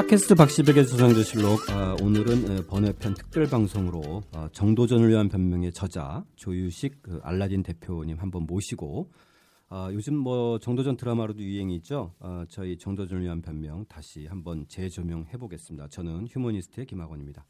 팟캐스트 박시백의 수상조실록 아, 오늘은 번외편 특별 방송으로 아, 정도전을 위한 변명의 저자 조유식 그 알라딘 대표님 한번 모시고 아, 요즘 뭐 정도전 드라마로도 유행이 있죠. 아, 저희 정도전을 위한 변명 다시 한번 재조명해 보겠습니다. 저는 휴머니스트의 김학원입니다.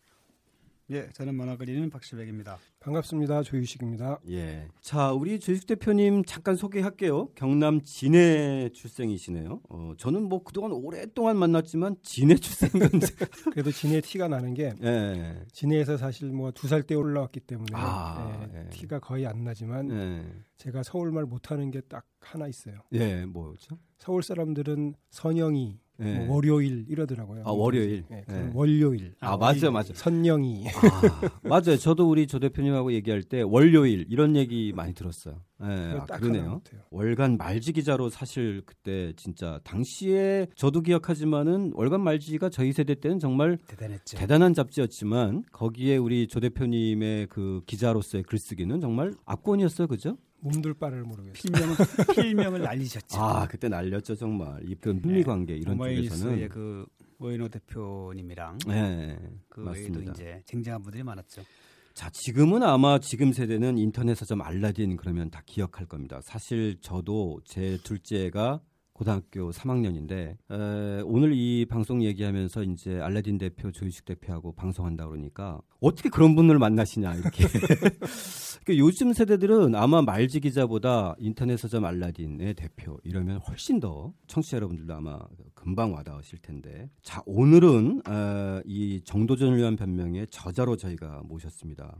예, 저는 만화 그리는 박시백입니다. 반갑습니다. 조유식입니다. 예. 자, 우리 조유식 대표님 잠깐 소개할게요. 경남 진해 출생이시네요. 어, 저는 뭐 그동안 오랫동안 만났지만 진해 출생인 그래도 진해 티가 나는 게 예. 진해에서 사실 뭐 두 살 때 올라왔기 때문에 아, 예, 예. 티가 거의 안 나지만 예. 제가 서울말 못하는 게 딱 하나 있어요. 예, 뭐죠? 서울 사람들은 선영이 네. 뭐 월요일 이러더라고요. 아 월요일. 네, 네. 월요일. 아, 아 맞아요, 맞아요. 선영이. 아, 맞아요. 저도 우리 조 대표님하고 얘기할 때 월요일 이런 얘기 많이 들었어요. 네, 아, 그러네요. 월간 말지 기자로 사실 그때 진짜 당시에 저도 기억하지만은 월간 말지가 저희 세대 때는 정말 대단했죠. 대단한 잡지였지만 거기에 우리 조 대표님의 그 기자로서의 글쓰기는 정말 압권이었어요, 그죠? 몸둘 바를 모르겠어요. 필명을, 필명을 날리셨죠. 아 그때 날렸죠 정말 이쁜 네. 흥미 관계 이런 쪽에서는 그 오인호 대표님이랑 네, 그 맞습니다. 외에도 이제 쟁쟁한 분들이 많았죠. 자 지금은 아마 지금 세대는 인터넷 서점 알라딘 그러면 다 기억할 겁니다. 사실 저도 제 둘째가 고등학교 3학년인데 에, 오늘 이 방송 얘기하면서 이제 알라딘 대표 조유식 대표하고 방송한다 그러니까 어떻게 그런 분을 만나시냐 이렇게 그러니까 요즘 세대들은 아마 말지 기자보다 인터넷 서점 알라딘의 대표 이러면 훨씬 더 청취자 여러분들도 아마 금방 와닿으실 텐데 자 오늘은 어, 이 정도전을 위한 변명의 저자로 저희가 모셨습니다.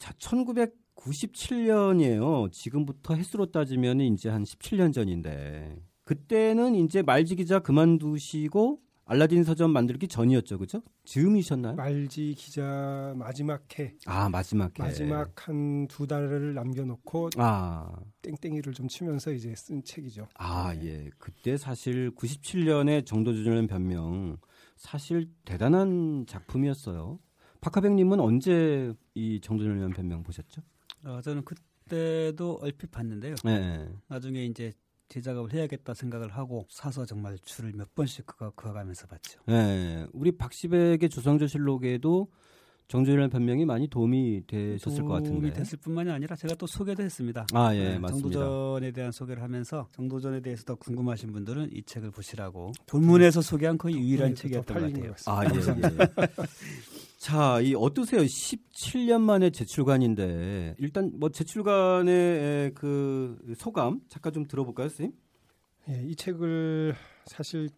자 1900 97년이에요. 지금부터 횟수로 따지면 이제 한 17년 전인데 그때는 이제 말지 기자 그만두시고 알라딘 서점 만들기 전이었죠, 그죠? 즈음이셨나요? 말지 기자 마지막 해. 아 마지막 해. 마지막 한 두 달을 남겨놓고 아 땡땡이를 좀 치면서 이제 쓴 책이죠. 아 네. 예, 그때 사실 97년에 정도주전 변명 사실 대단한 작품이었어요. 박하백님은 언제 이 위한 변명 보셨죠? 어, 저는 그때도 얼핏 봤는데요. 네. 나중에 이제 제작업을 해야겠다 생각을 하고 사서 정말 줄을 몇 번씩 그가 그어가면서 봤죠. 네, 우리 박시백의 조상조실록에도 정준이라는 변명이 많이 도움이 되셨을 도움이 것 같은데. 도움이 됐을 뿐만이 아니라 제가 또 소개도 했습니다. 아, 예, 네, 맞습니다. 정도전에 대한 소개를 하면서 정도전에 대해서 더 궁금하신 분들은 이 책을 보시라고 본문에서 소개한 거의 유일한 책이었던 것 같아요. 아, 예, 예. 자, 이 어떠세요? 17년 만에 재출간인데 일단 뭐 재출간의 그 소감 잠깐 좀 들어볼까요, 선생님? 예, 이 책을 사실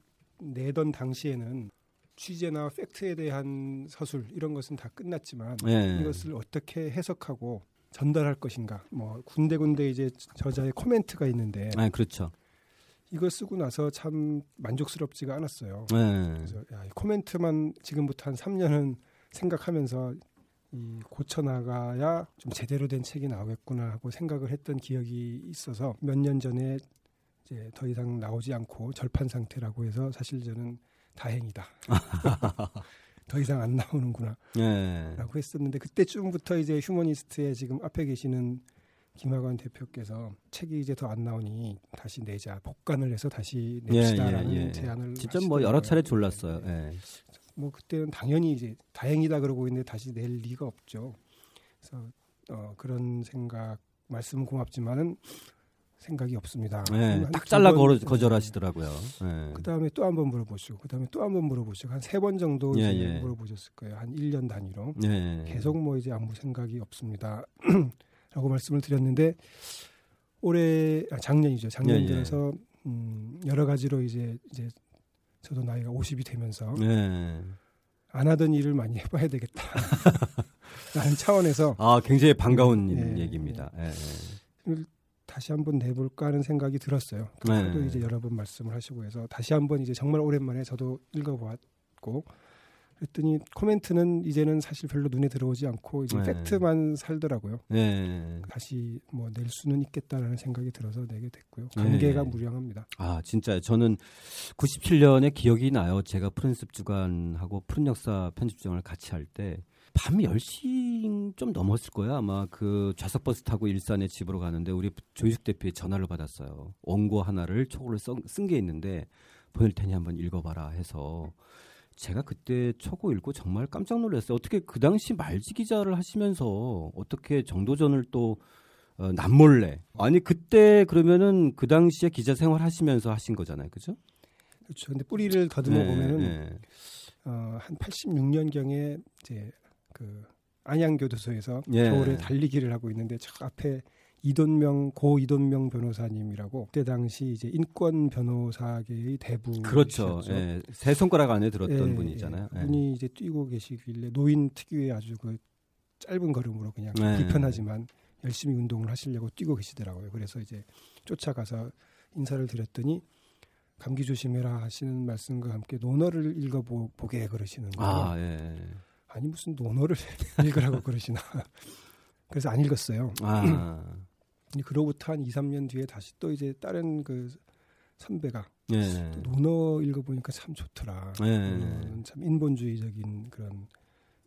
내던 당시에는 취재나 팩트에 대한 서술 이런 것은 다 끝났지만 네. 이것을 어떻게 해석하고 전달할 것인가 뭐 군데군데 이제 저자의 코멘트가 있는데 아, 그렇죠. 이걸 쓰고 나서 참 만족스럽지가 않았어요. 네. 그래서 야, 이 코멘트만 지금부터 한 3년은 생각하면서 이 고쳐 나가야 좀 제대로 된 책이 나오겠구나 하고 생각을 했던 기억이 있어서 몇 년 전에 이제 더 이상 나오지 않고 절판 상태라고 해서 사실 저는 다행이다. 더 이상 안 나오는구나. 네. 라고 했었는데 그때쯤부터 이제 휴머니스트에 지금 앞에 계시는 김학원 대표께서 책이 이제 더 안 나오니 다시 내자 복간을 해서 다시 냅시다라는 예, 예, 예. 제안을 직접 뭐 여러 차례 졸랐어요. 예. 뭐 그때는 당연히 이제 다행이다 그러고 있는데 다시 낼 리가 없죠. 그래서 어, 그런 생각 말씀은 고맙지만은 생각이 없습니다. 네, 딱 잘라 번, 거절하시더라고요. 네. 그 다음에 또 한 번 물어보시고, 그 다음에 또 한 번 물어보시고, 한 세 번 정도 예, 예. 물어보셨을 거예요. 한 1년 단위로. 예. 계속 뭐 이제 아무 생각이 없습니다. 라고 말씀을 드렸는데, 올해, 아, 작년이죠. 작년 예, 예. 들어서, 음, 여러 가지로 이제, 이제 저도 나이가 50이 되면서 네. 안 하던 일을 많이 해봐야 되겠다. 라는 차원에서 아 굉장히 반가운 네, 얘기입니다. 네. 다시 한번 내볼까 하는 생각이 들었어요. 그래도 이제 여러 번 말씀을 하시고 해서 다시 한번 이제 정말 오랜만에 저도 읽어보았고 그랬더니 코멘트는 이제는 사실 별로 눈에 들어오지 않고 이제 네. 팩트만 살더라고요. 네. 다시 뭐 낼 수는 있겠다라는 생각이 들어서 내게 됐고요. 관계가 네. 무량합니다. 아 진짜 저는 97년에 기억이 나요. 제가 푸른숲 주간하고 푸른 역사 편집장을 같이 할 때 밤 10시 좀 넘었을 거예요. 아마 그 좌석 버스 타고 일산에 집으로 가는데 우리 조유식 대표의 전화를 받았어요. 원고 하나를 초고를 쓴 게 있는데 보낼 테니 한번 읽어봐라 해서 제가 그때 초고 읽고 정말 깜짝 놀랐어요. 어떻게 그 당시 말지 기자를 하시면서 어떻게 정도전을 또 어, 남몰래 아니 그때 그러면은 그 당시에 기자 생활 하시면서 하신 거잖아요, 그죠? 그렇죠. 근데 뿌리를 더듬어 네, 보면은 네. 어, 한 86년 경에 이제 그 안양교도소에서 예. 겨울에 달리기를 하고 있는데 저 앞에 이돈명 고 이돈명 변호사님이라고 그때 당시 이제 인권 변호사계의 대부 그렇죠. 예. 세 손가락 안에 들었던 예, 분이잖아요. 예. 분이 이제 뛰고 계시길래 노인 특유의 아주 그 짧은 걸음으로 그냥 네. 불편하지만 열심히 운동을 하시려고 뛰고 계시더라고요. 그래서 이제 쫓아가서 인사를 드렸더니 감기 조심해라 하시는 말씀과 함께 논어를 읽어보게 그러시는 거예요. 아, 예. 아니 무슨 논어를 읽으라고 그러시나. 그래서 안 읽었어요. 아. 그로부터 한 2, 3년 뒤에 다시 또 이제 다른 그 선배가 예. 논어 읽어보니까 참 좋더라. 예. 참 인본주의적인 그런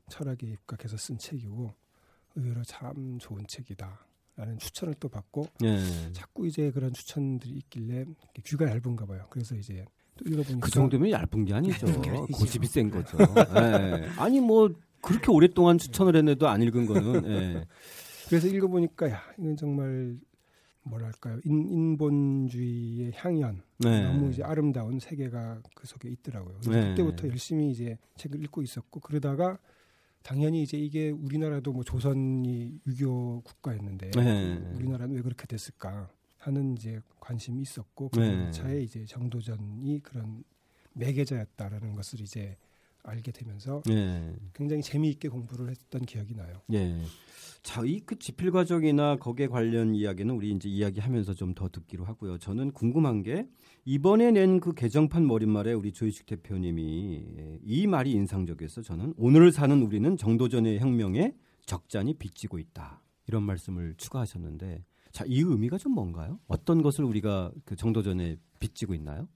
철학에 입각해서 쓴 책이고 의외로 참 좋은 책이다. 라는 추천을 또 받고 예. 자꾸 이제 그런 추천들이 있길래 귀가 얇은가 봐요. 그래서 이제 그 정도면 얇은 게 아니죠. 고집이 센 거죠. 예. 아니 뭐 그렇게 오랫동안 추천을 했는데도 안 읽은 거는. 예. 그래서 읽어보니까 야 이건 정말 뭐랄까요 인, 본주의의 향연 네. 너무 이제 아름다운 세계가 그 속에 있더라고요. 네. 그때부터 열심히 이제 책을 읽고 있었고 그러다가 당연히 이제 이게 우리나라도 뭐 조선이 유교 국가였는데 네. 우리나라는 왜 그렇게 됐을까 하는 이제 관심이 있었고 그 네. 차에 이제 정도전이 그런 매개자였다라는 것을 이제 알게 되면서 네. 굉장히 재미있게 공부를 했던 기억이 나요. 네. 자, 이그 집필 과정이나 거기에 관련 이야기는 우리 이제 이야기하면서 좀 더 듣기로 하고요. 저는 궁금한 게 이번에 낸 그 개정판 머릿말에 우리 조희식 대표님이 이 말이 인상적이었어. 저는 오늘 사는 우리는 정도전의 혁명에 적잖이 빚지고 있다. 이런 말씀을 추가하셨는데 자, 이 의미가 좀 뭔가요? 어떤 것을 우리가 그 정도전에 빚지고 있나요?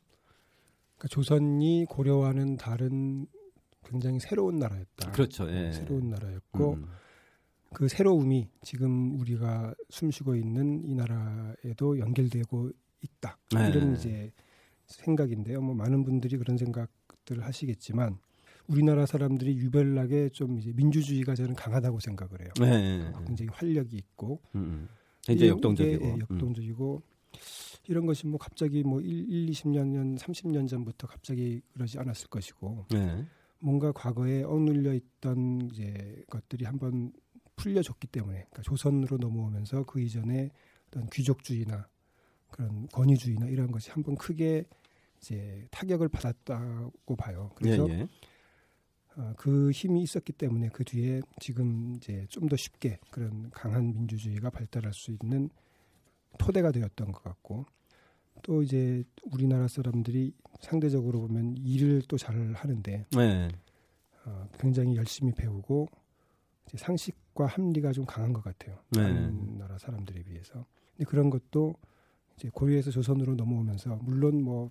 그러니까 조선이 고려와는 다른 굉장히 새로운 나라였다. 그렇죠. 예. 새로운 나라였고 음. 그 새로움이 지금 우리가 숨쉬고 있는 이 나라에도 연결되고 있다. 네. 이런 이제 생각인데요. 뭐 많은 분들이 그런 생각들을 하시겠지만 우리나라 사람들이 유별나게 좀 이제 민주주의가 저는 강하다고 생각을 해요. 네. 굉장히 활력이 있고 음. 음. 굉장히 역동적이고 예, 역동적이고 음. 이런 것이 뭐 갑자기 뭐 1, 1 20년 30년 전부터 갑자기 그러지 않았을 것이고 네. 뭔가 과거에 억눌려 있던 이제 것들이 한번 풀려졌기 때문에 그러니까 조선으로 넘어오면서 그 이전에 어떤 귀족주의나 그런 권위주의나 이런 것이 한번 크게 이제 타격을 받았다고 봐요. 그래서 예, 예. 어, 그 힘이 있었기 때문에 그 뒤에 지금 이제 좀 더 쉽게 그런 강한 민주주의가 발달할 수 있는 토대가 되었던 것 같고 또 이제 우리나라 사람들이 상대적으로 보면 일을 또 잘 하는데 네. 어, 굉장히 열심히 배우고 이제 상식과 합리가 좀 강한 것 같아요. 네. 다른 나라 사람들에 비해서. 근데 그런 것도 이제 고려에서 조선으로 넘어오면서 물론 뭐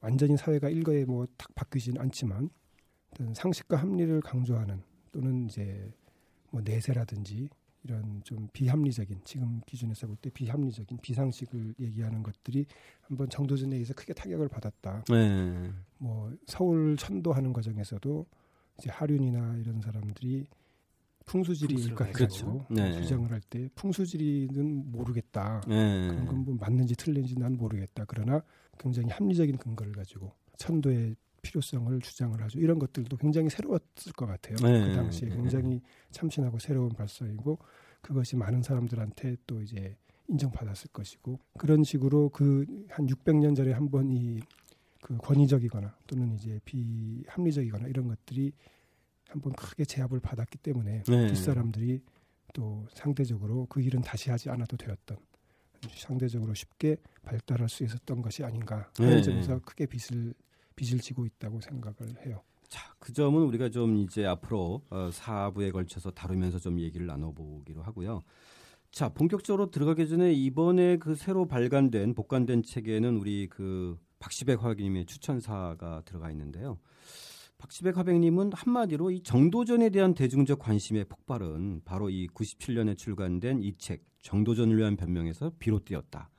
완전히 사회가 일거에 뭐 탁 바뀌지는 않지만 어떤 상식과 합리를 강조하는 또는 이제 뭐 내세라든지 이런 좀 비합리적인 지금 기준에서 볼 때 비합리적인 비상식을 얘기하는 것들이 한번 정도전에 의해서 크게 타격을 받았다. 네. 뭐 서울 천도하는 과정에서도 이제 하륜이나 이런 사람들이 풍수지리 일가해가지고 그렇죠. 네. 주장을 할 때 풍수지리는 모르겠다. 네. 그런 건 뭐 맞는지 틀린지 난 모르겠다. 그러나 굉장히 합리적인 근거를 가지고 천도의 필요성을 주장을 하죠. 이런 것들도 굉장히 새로웠을 것 같아요. 네. 그 당시에 굉장히 참신하고 새로운 발상이고 그것이 많은 사람들한테 또 이제 인정받았을 것이고 그런 식으로 그 한 600년 전에 한 번 이 그 권위적이거나 또는 이제 비합리적이거나 이런 것들이 한번 크게 제압을 받았기 때문에 네. 뒷사람들이 또 상대적으로 그 일은 다시 하지 않아도 되었던 상대적으로 쉽게 발달할 수 있었던 것이 아닌가 하는 네. 점에서 크게 빚을 빚을 지고 있다고 생각을 해요. 자, 그 점은 우리가 좀 이제 앞으로 어, 4부에 걸쳐서 다루면서 좀 얘기를 나눠보기로 하고요. 자, 본격적으로 들어가기 전에 이번에 그 새로 발간된 복간된 책에는 우리 그 박시백 화백님의 추천사가 들어가 있는데요. 박시백 화백님은 한마디로 이 정도전에 대한 대중적 관심의 폭발은 바로 이 97년에 출간된 이 책 정도전을 위한 변명에서 비롯되었다.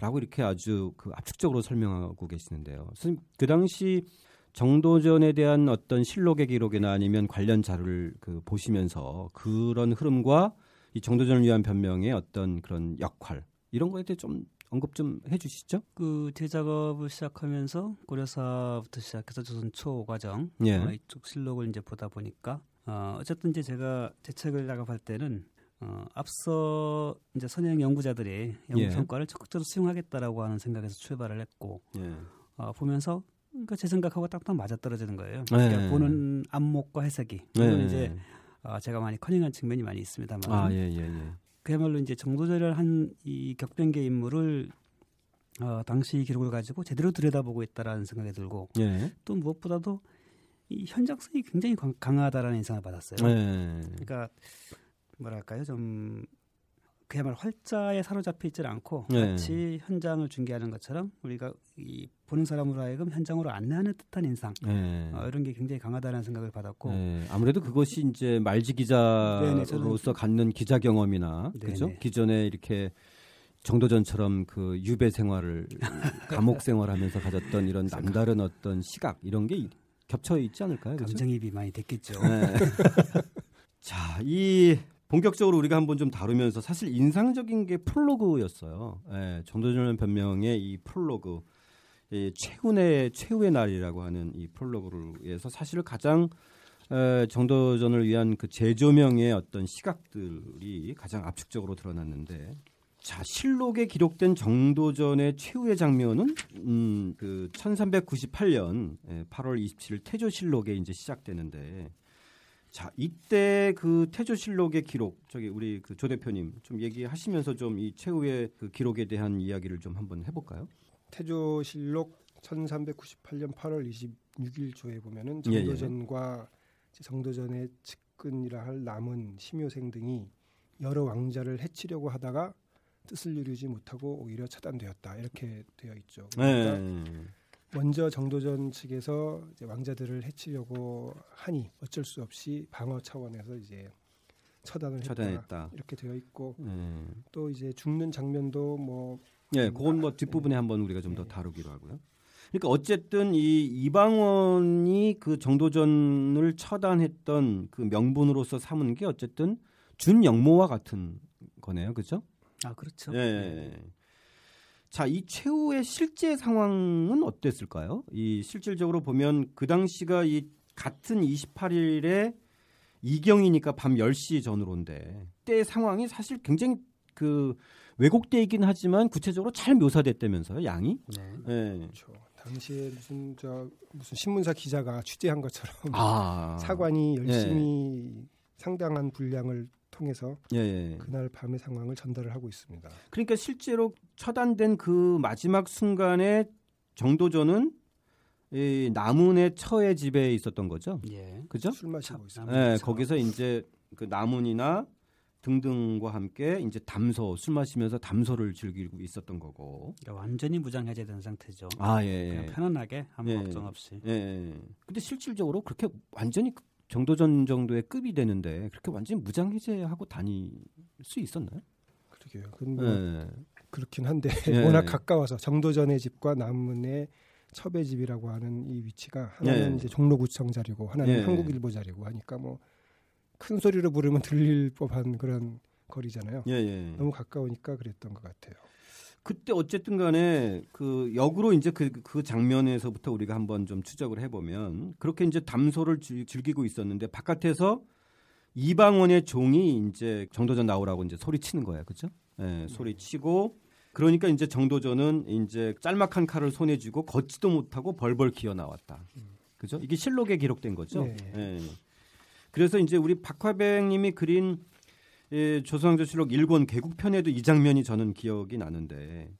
라고 이렇게 아주 그 압축적으로 설명하고 계시는데요. 선생님, 그 당시 정도전에 대한 어떤 실록의 기록이나 아니면 관련 자료를 그 보시면서 그런 흐름과 이 정도전을 위한 변명의 어떤 그런 역할 이런 거에 대해 좀 언급 좀 해주시죠. 그 제작업을 시작하면서 고려사부터 시작해서 조선 초 과정 예. 어, 이쪽 실록을 이제 보다 보니까 어, 어쨌든 이제 제가 제 책을 작업할 때는 어, 앞서 이제 선행 연구자들이 연구 예. 평가를 적극적으로 수용하겠다라고 하는 생각에서 출발을 했고 예. 어, 보면서 그러니까 제 생각하고 딱딱 맞아 떨어지는 거예요. 그러니까 예. 보는 안목과 해석이 물론 예. 이제 어, 제가 많이 커닝한 측면이 많이 있습니다만 아, 예, 예, 예. 그야말로 이제 정도전을 한이 격변계 인물을 어, 당시 기록을 가지고 제대로 들여다보고 있다라는 생각이 들고 예. 또 무엇보다도 이 현장성이 굉장히 강 하다라는 인상을 받았어요. 예. 그러니까 뭐랄까요 좀 그야말로 활자에 사로잡혀 있지 않고 네. 같이 현장을 중계하는 것처럼 우리가 이 보는 사람으로 하여금 현장으로 안내하는 듯한 인상 네. 어, 이런 게 굉장히 강하다는 생각을 받았고 네. 아무래도 그것이 이제 말지 기자로서 갖는 기자 경험이나 그죠 기존에 이렇게 정도전처럼 그 유배 생활을 감옥 생활하면서 가졌던 이런 남다른 어떤 시각 이런 게 겹쳐 있지 않을까요? 그렇죠? 감정입이 많이 됐겠죠. 네. 자, 이 본격적으로 우리가 한번 좀 다루면서 사실 인상적인 게 프롤로그였어요. 예, 정도전 변명의 이 프롤로그, 이 최후의 최후의 날이라고 하는 이 프롤로그를 위해서 사실 가장 에, 정도전을 위한 그 재조명의 어떤 시각들이 가장 압축적으로 드러났는데 자 실록에 기록된 정도전의 최후의 장면은 음, 그 1398년 8월 27일 태조 실록에 이제 시작되는데 자, 이때 그 태조실록의 기록, 저기 우리 그 조 대표님 좀 얘기하시면서 좀 이 최후의 그 기록에 대한 이야기를 좀 한번 해볼까요? 태조실록 1398년 8월 26일 조에 보면은 정도전과 예, 예. 정도전의 측근이라 할 남은 심효생 등이 여러 왕자를 해치려고 하다가 뜻을 이루지 못하고 오히려 차단되었다 이렇게 되어 있죠. 그러니까 예. 먼저 정도전 측에서 이제 왕자들을 해치려고 하니 어쩔 수 없이 방어 차원에서 이제 처단을 처단했다. 했다. 이렇게 되어 있고 음. 또 이제 죽는 장면도 뭐 예, 그건 뭐 뒷부분에 네. 한번 우리가 좀더 네. 다루기로 하고요. 그러니까 어쨌든 이 이방원이 그 정도전을 처단했던 그 명분으로서 삼은 게 어쨌든 준영모와 같은 거네요, 그렇죠? 아 그렇죠. 예. 네. 자, 이 최후의 실제 상황은 어땠을까요? 이 실질적으로 보면 그 당시가 이 같은 28일에 이경이니까 밤 10시 전후로인데 때 상황이 사실 굉장히 그 왜곡돼 있긴 하지만 구체적으로 잘 묘사됐다면서요, 양이? 네. 네. 그렇죠. 당시에 무슨 저 무슨 신문사 기자가 취재한 것처럼 아. 사관이 열심히 네. 상당한 분량을 통해서 예, 예. 그날 밤의 상황을 전달을 하고 있습니다. 그러니까 실제로 처단된 그 마지막 순간에 정도전은 이 남문의 처의 집에 있었던 거죠. 예. 그죠? 술 마시고 있어요. 예, 거기서 이제 그 남문이나 등등과 함께 이제 담소 술 마시면서 담소를 즐기고 있었던 거고. 그러니까 완전히 무장 해제된 상태죠. 아 예. 예. 편안하게 아무 예. 걱정 없이. 예, 예. 근데 실질적으로 그렇게 완전히 정도전 정도의 급이 되는데 그렇게 완전히 무장 해제하고 다닐 수 있었나요? 그러게요. 근데 뭐 네. 그렇긴 한데 네. 워낙 가까워서 정도전의 집과 남문의 첩의 집이라고 하는 이 위치가 하나는 네. 이제 종로구청 자리고 하나는 네. 한국일보 자리고 하니까 뭐 큰 소리로 부르면 들릴 법한 그런 거리잖아요. 예, 예. 너무 가까우니까 그랬던 것 같아요. 그때 어쨌든 간에 그 역으로 이제 그, 그 장면에서부터 우리가 한번 좀 추적을 해보면 그렇게 이제 담소를 즐기고 있었는데 바깥에서 이방원의 종이 이제 정도전 나오라고 이제 소리치는 거예요. 그죠? 예, 네, 소리치고 그러니까 이제 정도전은 이제 짤막한 칼을 손에 쥐고 걷지도 못하고 벌벌 기어 나왔다. 그죠? 이게 실록에 기록된 거죠. 네. 예. 그래서 이제 우리 박화백 님이 그린 예, 조선왕조실록 1권 개국편에도 이 장면이 저는 기억이 나는데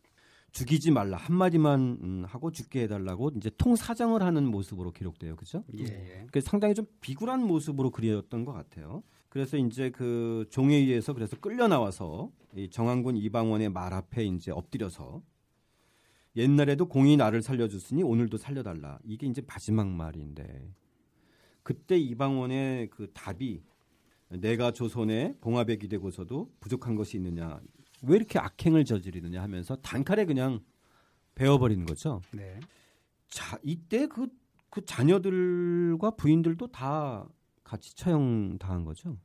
죽이지 말라 한 마디만 음, 하고 죽게 해달라고 이제 통사정을 하는 모습으로 기록돼요. 그죠? 예. 예. 그 상당히 좀 비굴한 모습으로 그렸던 것 같아요. 그래서 이제 그 종에 의해서 그래서 끌려 나와서 이 정한군 이방원의 말 앞에 이제 엎드려서 옛날에도 공이 나를 살려줬으니 오늘도 살려달라. 이게 이제 마지막 말인데 그때 이방원의 그 답이 내가 조선의 봉합에 기대고서도 부족한 것이 있느냐 왜 이렇게 악행을 저지르느냐 하면서 단칼에 그냥 베어버리는 거죠. 네. 자 이때 그그 그 자녀들과 부인들도 다 같이 처형 당한 거죠.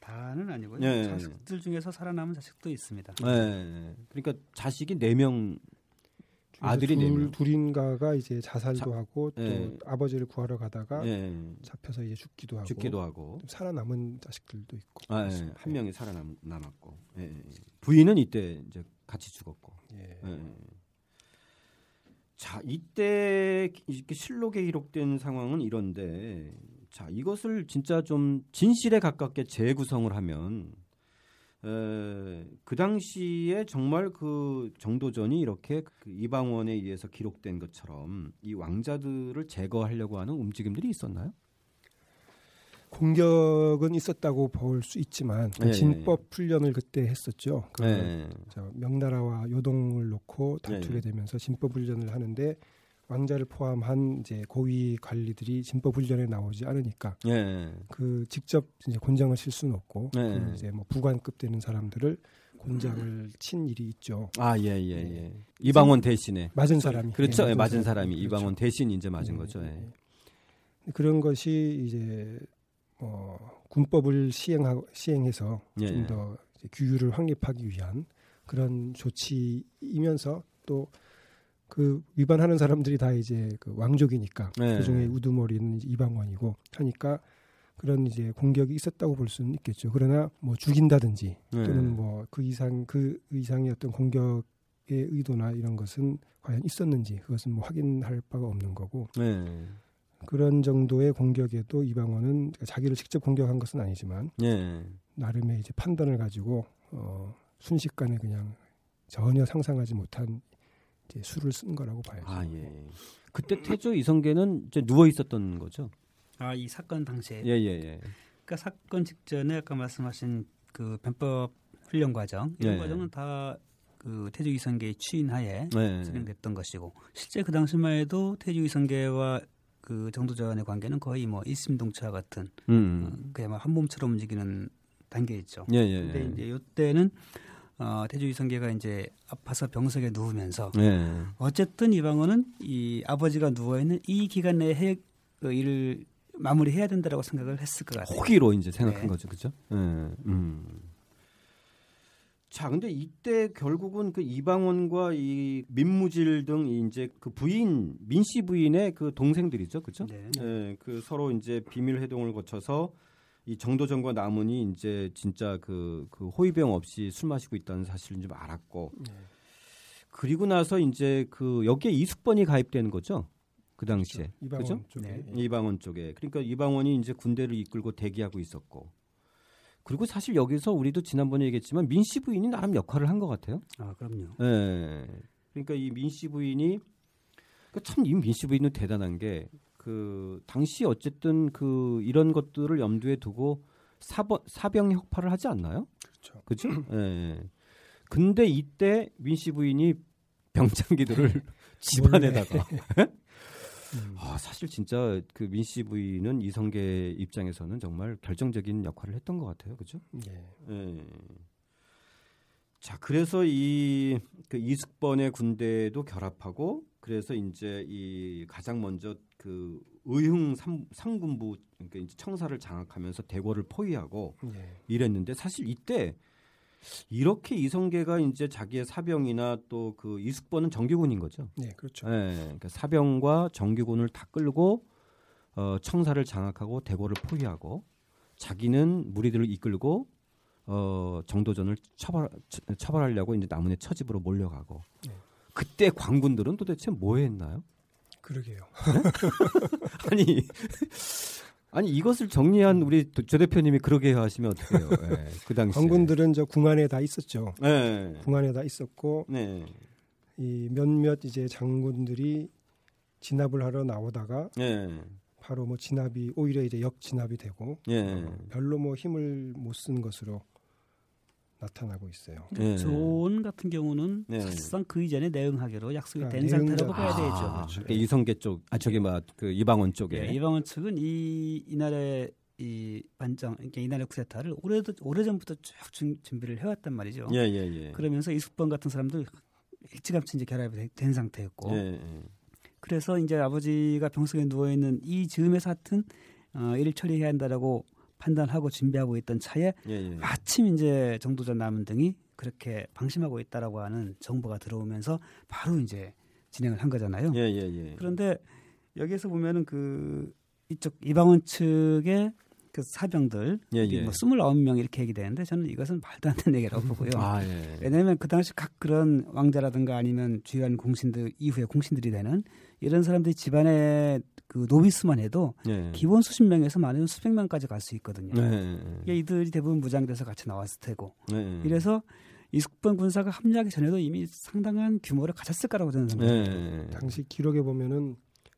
다는 아니고요. 네. 자식들 중에서 살아남은 자식도 있습니다. 네. 그러니까 자식이 네 명 아들이 둘. 둘인가가 이제 자살도 자, 하고 또 네. 아버지를 구하러 가다가 네. 잡혀서 이제 죽기도 하고 죽기도 하고 살아남은 자식들도 있고 아, 네. 한 명이 살아남았고 예. 부인은 이때 이제 같이 죽었고 예. 예. 자 이때 이렇게 실록에 기록된 상황은 이런데 자 이것을 진짜 좀 진실에 가깝게 재구성을 하면 에, 그 당시에 정말 그 정도전이 이렇게 그 이방원에 의해서 기록된 것처럼 이 왕자들을 제거하려고 하는 움직임들이 있었나요? 공격은 있었다고 볼 수 있지만 그 네, 진법 훈련을 그때 했었죠. 그 네. 명나라와 요동을 놓고 다투게 네. 되면서 진법 훈련을 하는데 왕자를 포함한 이제 고위 관리들이 진법 훈련에 나오지 않으니까 네. 그 직접 이제 곤장을 칠 수는 없고 네. 그 이제 뭐 부관급 되는 사람들을 곤장을 친 일이 있죠. 아, 예, 예, 예. 네. 이방원 대신에 맞은 사람이 그렇죠. 예, 맞은 사람이 그렇죠. 이방원 대신 이제 맞은 네, 거죠. 예. 그런 것이 이제 어 군법을 시행하 시행해서 예. 좀더 규율을 확립하기 위한 그런 조치이면서 또 그 위반하는 사람들이 다 이제 그 왕족이니까 네. 그 중에 우두머리는 이방원이고 하니까 그런 이제 공격이 있었다고 볼 수는 있겠죠. 그러나 뭐 죽인다든지 네. 또는 뭐그 이상 그 이상의 어떤 공격의 의도나 이런 것은 과연 있었는지 그것은 뭐 확인할 바가 없는 거고 네. 그런 정도의 공격에도 이방원은 자기를 직접 공격한 것은 아니지만 네. 나름의 이제 판단을 가지고 어 순식간에 그냥 전혀 상상하지 못한 이제 수를 쓴 거라고 봐야죠. 아 예. 그때 태조 이성계는 이제 누워 있었던 거죠. 아 이 사건 당시에. 예예 예, 예. 그러니까 사건 직전에 아까 말씀하신 그 변법 훈련 과정 이런 예. 과정은 다 그 태조 이성계의 추인하에 예. 진행됐던 것이고 실제 그 당시만 해도 태조 이성계와 그 정도전의 관계는 거의 뭐 일심동체와 같은 음. 어, 그야말로 한 몸처럼 움직이는 단계였죠. 예, 예, 근데 예. 이제 이때는 어, 태주이 성계가 이제 아파서 병석에 누우면서 네. 어쨌든 이방원은 이 아버지가 누워 있는 이 기간 내에 해, 그 일을 마무리해야 된다라고 생각을 했을 것 같아요. 호기로 이제 생각한 네. 거죠, 그렇죠? 네. 음. 자, 근데 이때 결국은 그 이방원과 이 민무질 등 이제 그 부인 민 씨 부인의 그 동생들이죠, 그렇죠? 네. 네. 그 서로 이제 비밀 회동을 거쳐서 이 정도전과 남은이 이제 진짜 그, 그 호위병 없이 술 마시고 있다는 사실을 좀 알았고 네. 그리고 나서 이제 그 여기에 이숙번이 가입되는 거죠. 그 당시에 그렇죠. 이방원 그죠? 쪽에 네. 이방원 쪽에 그러니까 이방원이 이제 군대를 이끌고 대기하고 있었고 그리고 사실 여기서 우리도 지난번에 얘기했지만 민씨 부인이 나름 역할을 한 것 같아요. 아 그럼요. 네. 그러니까 이 민씨 부인이 그러니까 참이 민씨 부인은 대단한 게 그 당시 어쨌든 그 이런 것들을 염두에 두고 사번 사병 혁파를 하지 않나요? 그렇죠. 그렇죠? 예. 네. 근데 이때 민 씨 부인이 병장기들을 집안에다가 음. 아, 사실 진짜 그 민 씨 부인은 이성계 입장에서는 정말 결정적인 역할을 했던 것 같아요. 그죠? 예. 예. 자, 그래서 이 그 이숙번의 군대도 결합하고 그래서 이제 이 가장 먼저 그 의흥 삼, 상군부 그러니까 이제 청사를 장악하면서 대궐을 포위하고 네. 이랬는데 사실 이때 이렇게 이성계가 이제 자기의 사병이나 또 그 이숙번은 정규군인 거죠. 네, 그렇죠. 네, 그러니까 사병과 정규군을 다 끌고 어, 청사를 장악하고 대궐을 포위하고 자기는 무리들을 이끌고 어, 정도전을 처벌 처벌하려고 이제 남문의 처집으로 몰려가고 네. 그때 광군들은 도대체 뭐 했나요? 그러게요. 아니 아니 이것을 정리한 우리 조 대표님이 그러게 하시면 어떡해요? 네, 그 당시 관군들은 저 궁 안에 다 있었죠. 네. 궁 안에 다 있었고 네. 이 몇몇 이제 장군들이 진압을 하러 나오다가 네. 바로 뭐 진압이 오히려 이제 역 진압이 되고 네. 어, 별로 뭐 힘을 못 쓴 것으로 나타나고 있어요. 네. 조언 같은 경우는 네. 사실상 그 이전에 내응하기로 약속이 된 상태라고 봐야 되죠. 아, 그러니까 이성계 쪽, 아 저기 뭐그 이방원 쪽에 네, 이방원 측은 이 이날에 이 반정, 그러니까 이날의 쿠데타를 오래도 오래 전부터 쭉 준비를 해왔단 말이죠. 예, 예, 예. 그러면서 이숙번 같은 사람도 일찌감치 이제 결합이 된 상태였고, 예, 예. 그래서 이제 아버지가 병석에 누워 있는 이 즈음에서 하여튼 어, 일을 처리해야 한다라고 판단하고 준비하고 있던 차에 예, 예. 마침 이제 정도전 남은 등이 그렇게 방심하고 있다라고 하는 정보가 들어오면서 바로 이제 진행을 한 거잖아요. 예, 예, 예. 그런데 여기에서 보면은 그 이쪽 이방원 측의 그 사병들 예, 예. 뭐 29명 이렇게 얘기되는데 저는 이것은 말도 안 되는 얘기라고 보고요. 아, 예. 왜냐하면 그 당시 각 그런 왕자라든가 아니면 주요한 공신들 이후에 공신들이 되는 이런 사람들이 집안에 그 노비스만 해도 예. 기본 수십 명에서 많으면 수백 명까지 갈 수 있거든요. 예. 이들이 대부분 무장돼서 같이 나왔을 테고. 예. 이래서 이숙번 군사가 합류하기 전에도 이미 상당한 규모를 가졌을 거라고 저는 생각합니다. 네. 당시 기록에 보면은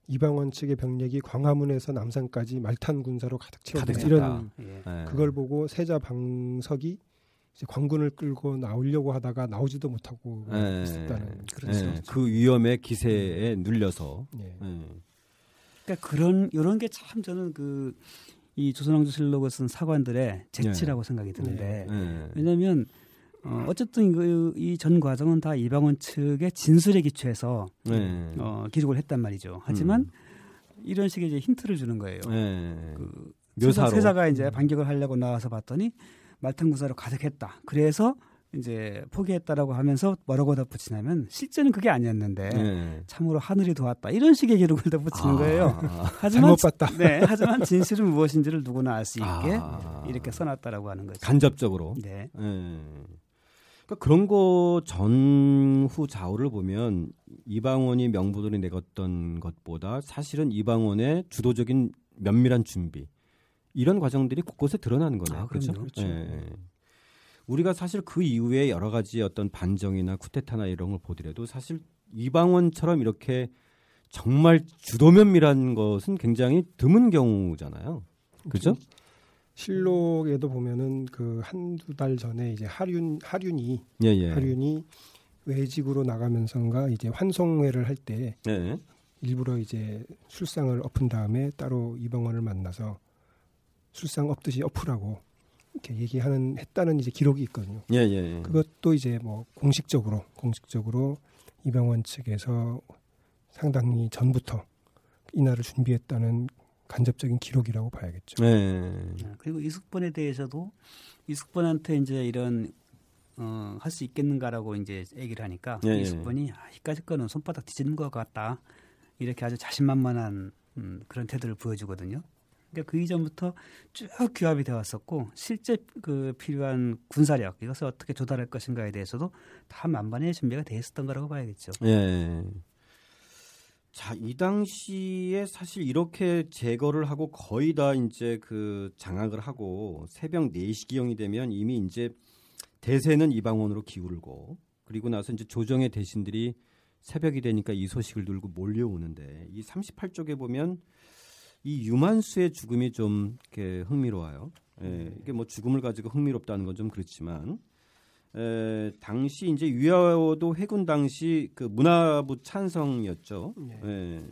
이방원 측의 병력이 광화문에서 남산까지 말탄 군사로 가득 채웠다 이런 예. 그걸 보고 세자 방석이 이제 광군을 끌고 나오려고 하다가 나오지도 못하고 예. 있었다는 그렇죠. 예. 그 위험의 기세에 눌려서. 예. 그러니까 그런 이런 게 참 저는 그 이 조선왕조실록을 쓴 사관들의 재치라고 예. 생각이 드는데 예. 왜냐하면 어, 어쨌든 그, 이전 과정은 다 이방원 측의 진술에 기초해서 네. 어, 기록을 했단 말이죠. 하지만 음. 이런 식의 이제 힌트를 주는 거예요. 네. 그 묘사로 세자가 이제 음. 반격을 하려고 나와서 봤더니 말탄구사로 가득했다. 그래서 이제 포기했다라고 하면서 뭐라고 덧붙이냐면 실제는 그게 아니었는데 네. 참으로 하늘이 도왔다 이런 식의 기록을 덧붙이는 아, 거예요. 하지만 잘못 봤다. 네, 하지만 진실은 무엇인지를 누구나 알 수 있게 아, 이렇게 써놨다라고 하는 거죠. 간접적으로. 네. 네. 그러니까 그런 거 전후 좌우를 보면 이방원이 명부들이 내었던 것보다 사실은 이방원의 주도적인 면밀한 준비 이런 과정들이 곳곳에 드러나는 거네요. 아, 그렇죠. 그렇죠. 예. 우리가 사실 그 이후에 여러 가지 어떤 반정이나 쿠데타나 이런 걸 보더라도 사실 이방원처럼 이렇게 정말 주도 면밀한 것은 굉장히 드문 경우잖아요. 그렇죠? 실록에도 보면은 그 한두 달 전에 이제 하륜 하륜이 예, 예. 하륜이 외직으로 나가면서인가 이제 환송회를 할때 예. 일부러 이제 술상을 엎은 다음에 따로 이방원을 만나서 술상 엎듯이 엎으라고 이렇게 얘기하는 했다는 이제 기록이 있거든요. 예, 예, 예. 그것도 이제 뭐 공식적으로 공식적으로 이방원 측에서 상당히 전부터 이날을 준비했다는 간접적인 기록이라고 봐야겠죠. 네. 아, 그리고 이숙번에 대해서도 이숙번한테 이제 이런 어, 할 수 있겠는가라고 이제 얘기를 하니까 네. 이숙번이 아, 이까지 거는 손바닥 뒤지는 것 같다 이렇게 아주 자신만만한 음, 그런 태도를 보여주거든요. 그러니까 그 이전부터 쭉 규합이 되어 왔었고 실제 그 필요한 군사력 이것을 어떻게 조달할 것인가에 대해서도 다 만반의 준비가 돼 있었던 거라고 봐야겠죠. 예. 자, 이 당시에 사실 이렇게 제거를 하고 거의 다 이제 그 장악을 하고 새벽 4시기경이 되면 이미 이제 대세는 이방원으로 기울고 그리고 나서 이제 조정의 대신들이 새벽이 되니까 이 소식을 들고 몰려오는데 이 38쪽에 보면 이 유만수의 죽음이 좀 이렇게 흥미로워요. 예, 이게 뭐 죽음을 가지고 흥미롭다는 건 좀 그렇지만 에, 당시 이제 유야도 해군 당시 그 문화부 찬성이었죠. 네. 예.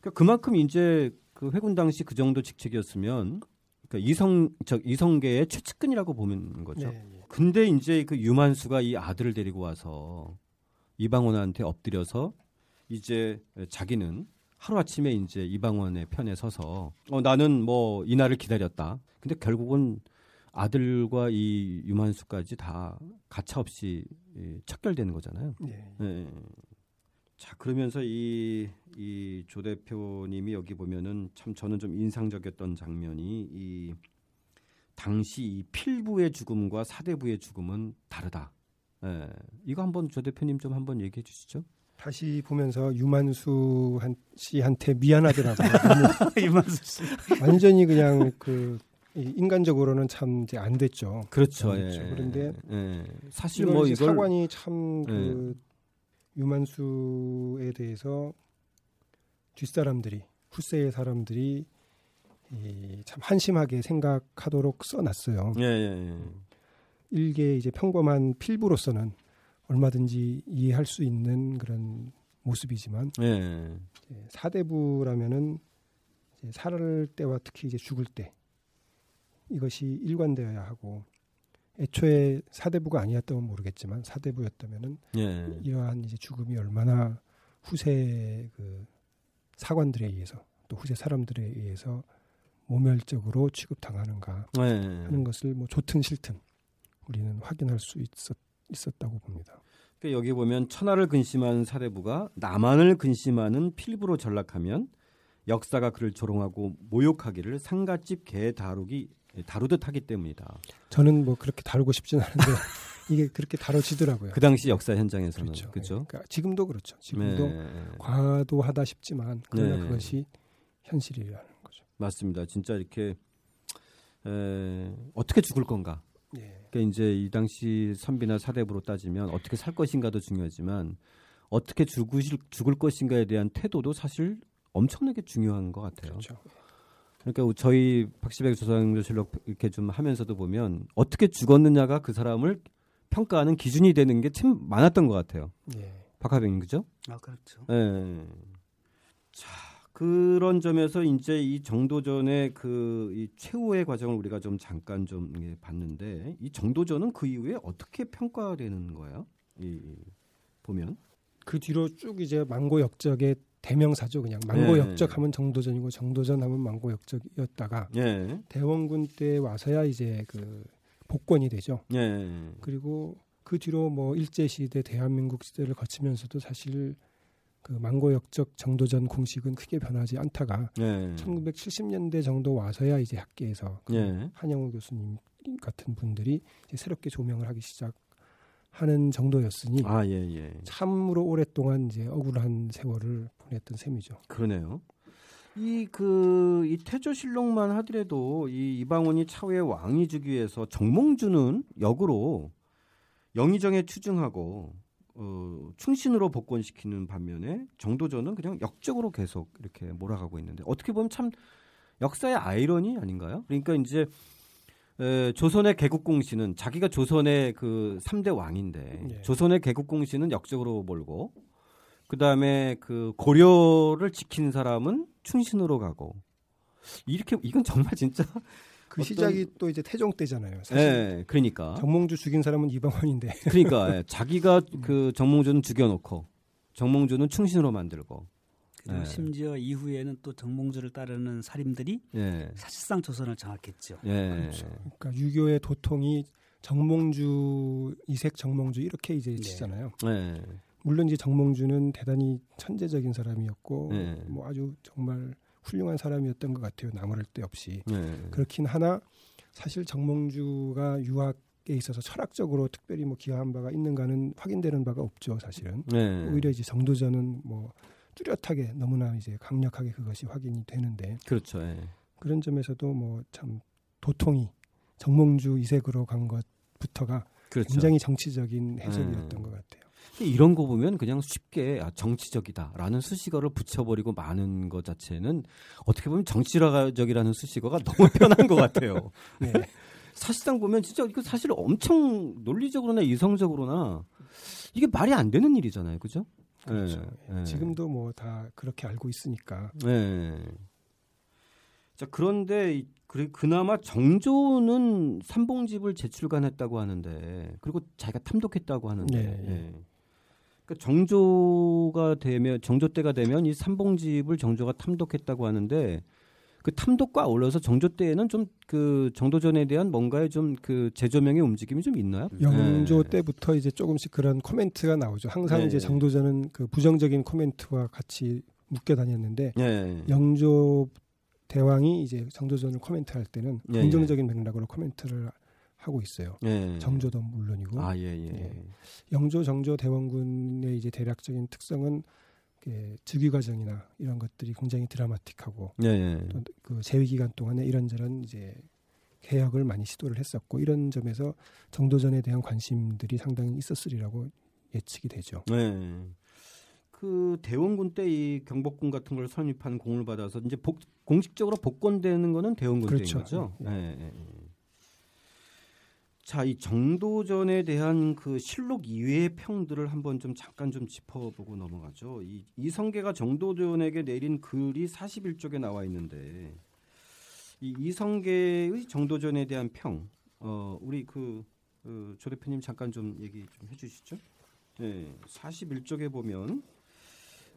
그러니까 그만큼 이제 그 해군 당시 그 정도 직책이었으면 그러니까 이성 저 이성계의 최측근이라고 보는 거죠. 네, 네. 근데 이제 그 유만수가 이 아들을 데리고 와서 이방원한테 엎드려서 이제 자기는 하루 아침에 이제 이방원의 편에 서서 어 나는 뭐 이날을 기다렸다. 근데 결국은 아들과 이 유만수까지 다 가차없이 척결되는 거잖아요. 네. 네. 자 그러면서 이 이 조 대표님이 여기 보면은 참 저는 좀 인상적이었던 장면이 이 당시 이 필부의 죽음과 사대부의 죽음은 다르다. 예. 이거 한번 조 대표님 좀 한번 얘기해 주시죠. 다시 보면서 유만수 씨한테 미안하더라고요. 유만수 씨 완전히 그냥 그 인간적으로는 참 이제 안 됐죠. 그렇죠. 예. 그런데 예. 사실 뭐 이걸 사관이 참그 예. 유만수에 대해서 뒷사람들이 후세의 사람들이 이참 한심하게 생각하도록 써놨어요. 예, 예, 예. 일개 이제 평범한 필부로서는 얼마든지 이해할 수 있는 그런 모습이지만 예. 사대부라면은 이제 살 때와 특히 이제 죽을 때 이것이 일관되어야 하고 애초에 사대부가 아니었다면 모르겠지만 사대부였다면은 예. 이러한 이제 죽음이 얼마나 후세 그 사관들에 의해서 또 후세 사람들에 의해서 모멸적으로 취급당하는가 예. 하는 것을 뭐 좋든 싫든 우리는 확인할 수 있었, 있었다고 봅니다. 그러니까 여기 보면 천하를 근심하는 사대부가 남한을 근심하는 필부로 전락하면 역사가 그를 조롱하고 모욕하기를 상갓집 개 다루기 다루듯 하기 때문이다. 저는 뭐 그렇게 다루고 싶지는 않은데 이게 그렇게 다뤄지더라고요. 그 당시 역사 현장에서는 그렇죠. 그렇죠? 그러니까 지금도 그렇죠. 지금도 네. 과도하다 싶지만 그러나 네. 그것이 현실이라는 거죠. 맞습니다. 진짜 이렇게 에, 어떻게 죽을 건가? 예. 그러니까 이제 이 당시 선비나 사대부로 따지면 어떻게 살 것인가도 중요하지만 어떻게 죽으실 죽을 것인가에 대한 태도도 사실 엄청나게 중요한 것 같아요. 그렇죠. 그러니까 저희 박시백 조상조실록 이렇게 좀 하면서도 보면 어떻게 죽었느냐가 그 사람을 평가하는 기준이 되는 게 참 많았던 것 같아요. 예. 박하병님 그죠? 아 그렇죠. 예. 자 그런 점에서 이제 이 정도전의 그 이 최후의 과정을 우리가 좀 잠깐 좀 봤는데 이 정도전은 그 이후에 어떻게 평가되는 거예요? 이 보면 그 뒤로 쭉 이제 망고 역적의 대명사죠. 그냥 망고 예. 역적 하면 정도전이고 정도전 하면 망고 역적이었다가 예. 대원군 때 와서야 이제 그 복권이 되죠. 예. 그리고 그 뒤로 뭐 일제 시대 대한민국 시대를 거치면서도 사실 그 망고 역적 정도전 공식은 크게 변하지 않다가 예. 1970년대 정도 와서야 이제 학계에서 그 예. 한영우 교수님 같은 분들이 새롭게 조명을 하기 시작. 하는 정도였으니 아, 예, 예. 참으로 오랫동안 이제 억울한 세월을 보냈던 셈이죠. 그러네요. 이 그 이 태조실록만 하더라도 이 이방원이 차후에 왕이 주기 위해서 정몽주는 역으로 영의정에 추증하고 어, 충신으로 복권시키는 반면에 정도전은 그냥 역적으로 계속 이렇게 몰아가고 있는데 어떻게 보면 참 역사의 아이러니 아닌가요? 그러니까 이제 에, 조선의 개국공신은 자기가 조선의 그 3대 왕인데 예. 조선의 개국공신은 역적으로 몰고 그다음에 그 고려를 지킨 사람은 충신으로 가고 이렇게 이건 정말 진짜 그 시작이 또 이제 태종 때잖아요. 사실. 네, 그러니까 정몽주 죽인 사람은 이방원인데. 그러니까 예, 자기가 그 정몽주는 죽여놓고 정몽주는 충신으로 만들고 그리고 네. 심지어 이후에는 또 정몽주를 따르는 살인들이 네. 사실상 조선을 장악했죠. 네. 그렇죠. 그러니까 유교의 도통이 정몽주 이색 정몽주 이렇게 이제 네. 치잖아요. 네. 물론 이제 정몽주는 대단히 천재적인 사람이었고 네. 뭐 아주 정말 훌륭한 사람이었던 것 같아요. 나무랄 데 없이 그렇긴 하나 사실 정몽주가 유학 에 있어서 철학적으로 특별히 뭐 기여한 바가 있는가는 확인되는 바가 없죠. 사실은 오히려 이제 정도전은 뭐 뚜렷하게 너무나 이제 강력하게 그것이 확인이 되는데 그렇죠. 예. 그런 점에서도 뭐 참 도통이 정몽주 이색으로 간 것부터가 그렇죠. 굉장히 정치적인 해석이었던 음. 것 같아요. 이런 거 보면 그냥 쉽게 아, 정치적이다라는 수식어를 붙여버리고 많은 것 자체는 어떻게 보면 정치적이라는 수식어가 너무 편한 것 같아요. 네. 사실상 보면 진짜 이거 사실 엄청 논리적으로나 이성적으로나 이게 말이 안 되는 일이잖아요, 그죠? 그렇죠. 네, 네. 지금도 뭐 다 그렇게 알고 있으니까. 네. 자 그런데 그 그나마 정조는 삼봉집을 재출간했다고 하는데 그리고 자기가 탐독했다고 하는데. 네. 네. 그러니까 정조가 되면 정조 때가 되면 이 삼봉집을 정조가 탐독했다고 하는데 그 탐독과 어울려서 정조 때에는 좀 그 정도전에 대한 뭔가의 좀 그 재조명의 움직임이 좀 있나요? 영조 네. 때부터 이제 조금씩 그런 코멘트가 나오죠. 항상 네. 이제 정도전은 그 부정적인 코멘트와 같이 묶여 다녔는데 네. 영조 대왕이 이제 정도전을 코멘트할 때는 네. 긍정적인 맥락으로 코멘트를 하고 있어요. 네. 정조도 물론이고. 아, 예, 예. 예. 영조, 정조 대원군의 이제 대략적인 특성은 그 즉위 과정이나 이런 것들이 굉장히 드라마틱하고 네, 네. 또그 재위 기간 동안에 이런저런 이제 개혁을 많이 시도를 했었고 이런 점에서 정도전에 대한 관심들이 상당히 있었으리라고 예측이 되죠. 네. 그 대원군 때 이 경복궁 같은 걸 설립한 공을 받아서 이제 복, 공식적으로 복권되는 거는 대원군 그렇죠. 때인 거죠. 네. 네. 네. 자, 이 정도전에 대한 그 실록 이외의 평들을 한번 좀 잠깐 좀 짚어보고 넘어가죠. 이 이성계가 정도전에게 내린 글이 41쪽에 나와 있는데 이 이성계의 정도전에 대한 평, 어, 우리 그, 그조 대표님 잠깐 좀 얘기 좀 해주시죠. 네, 41쪽에 보면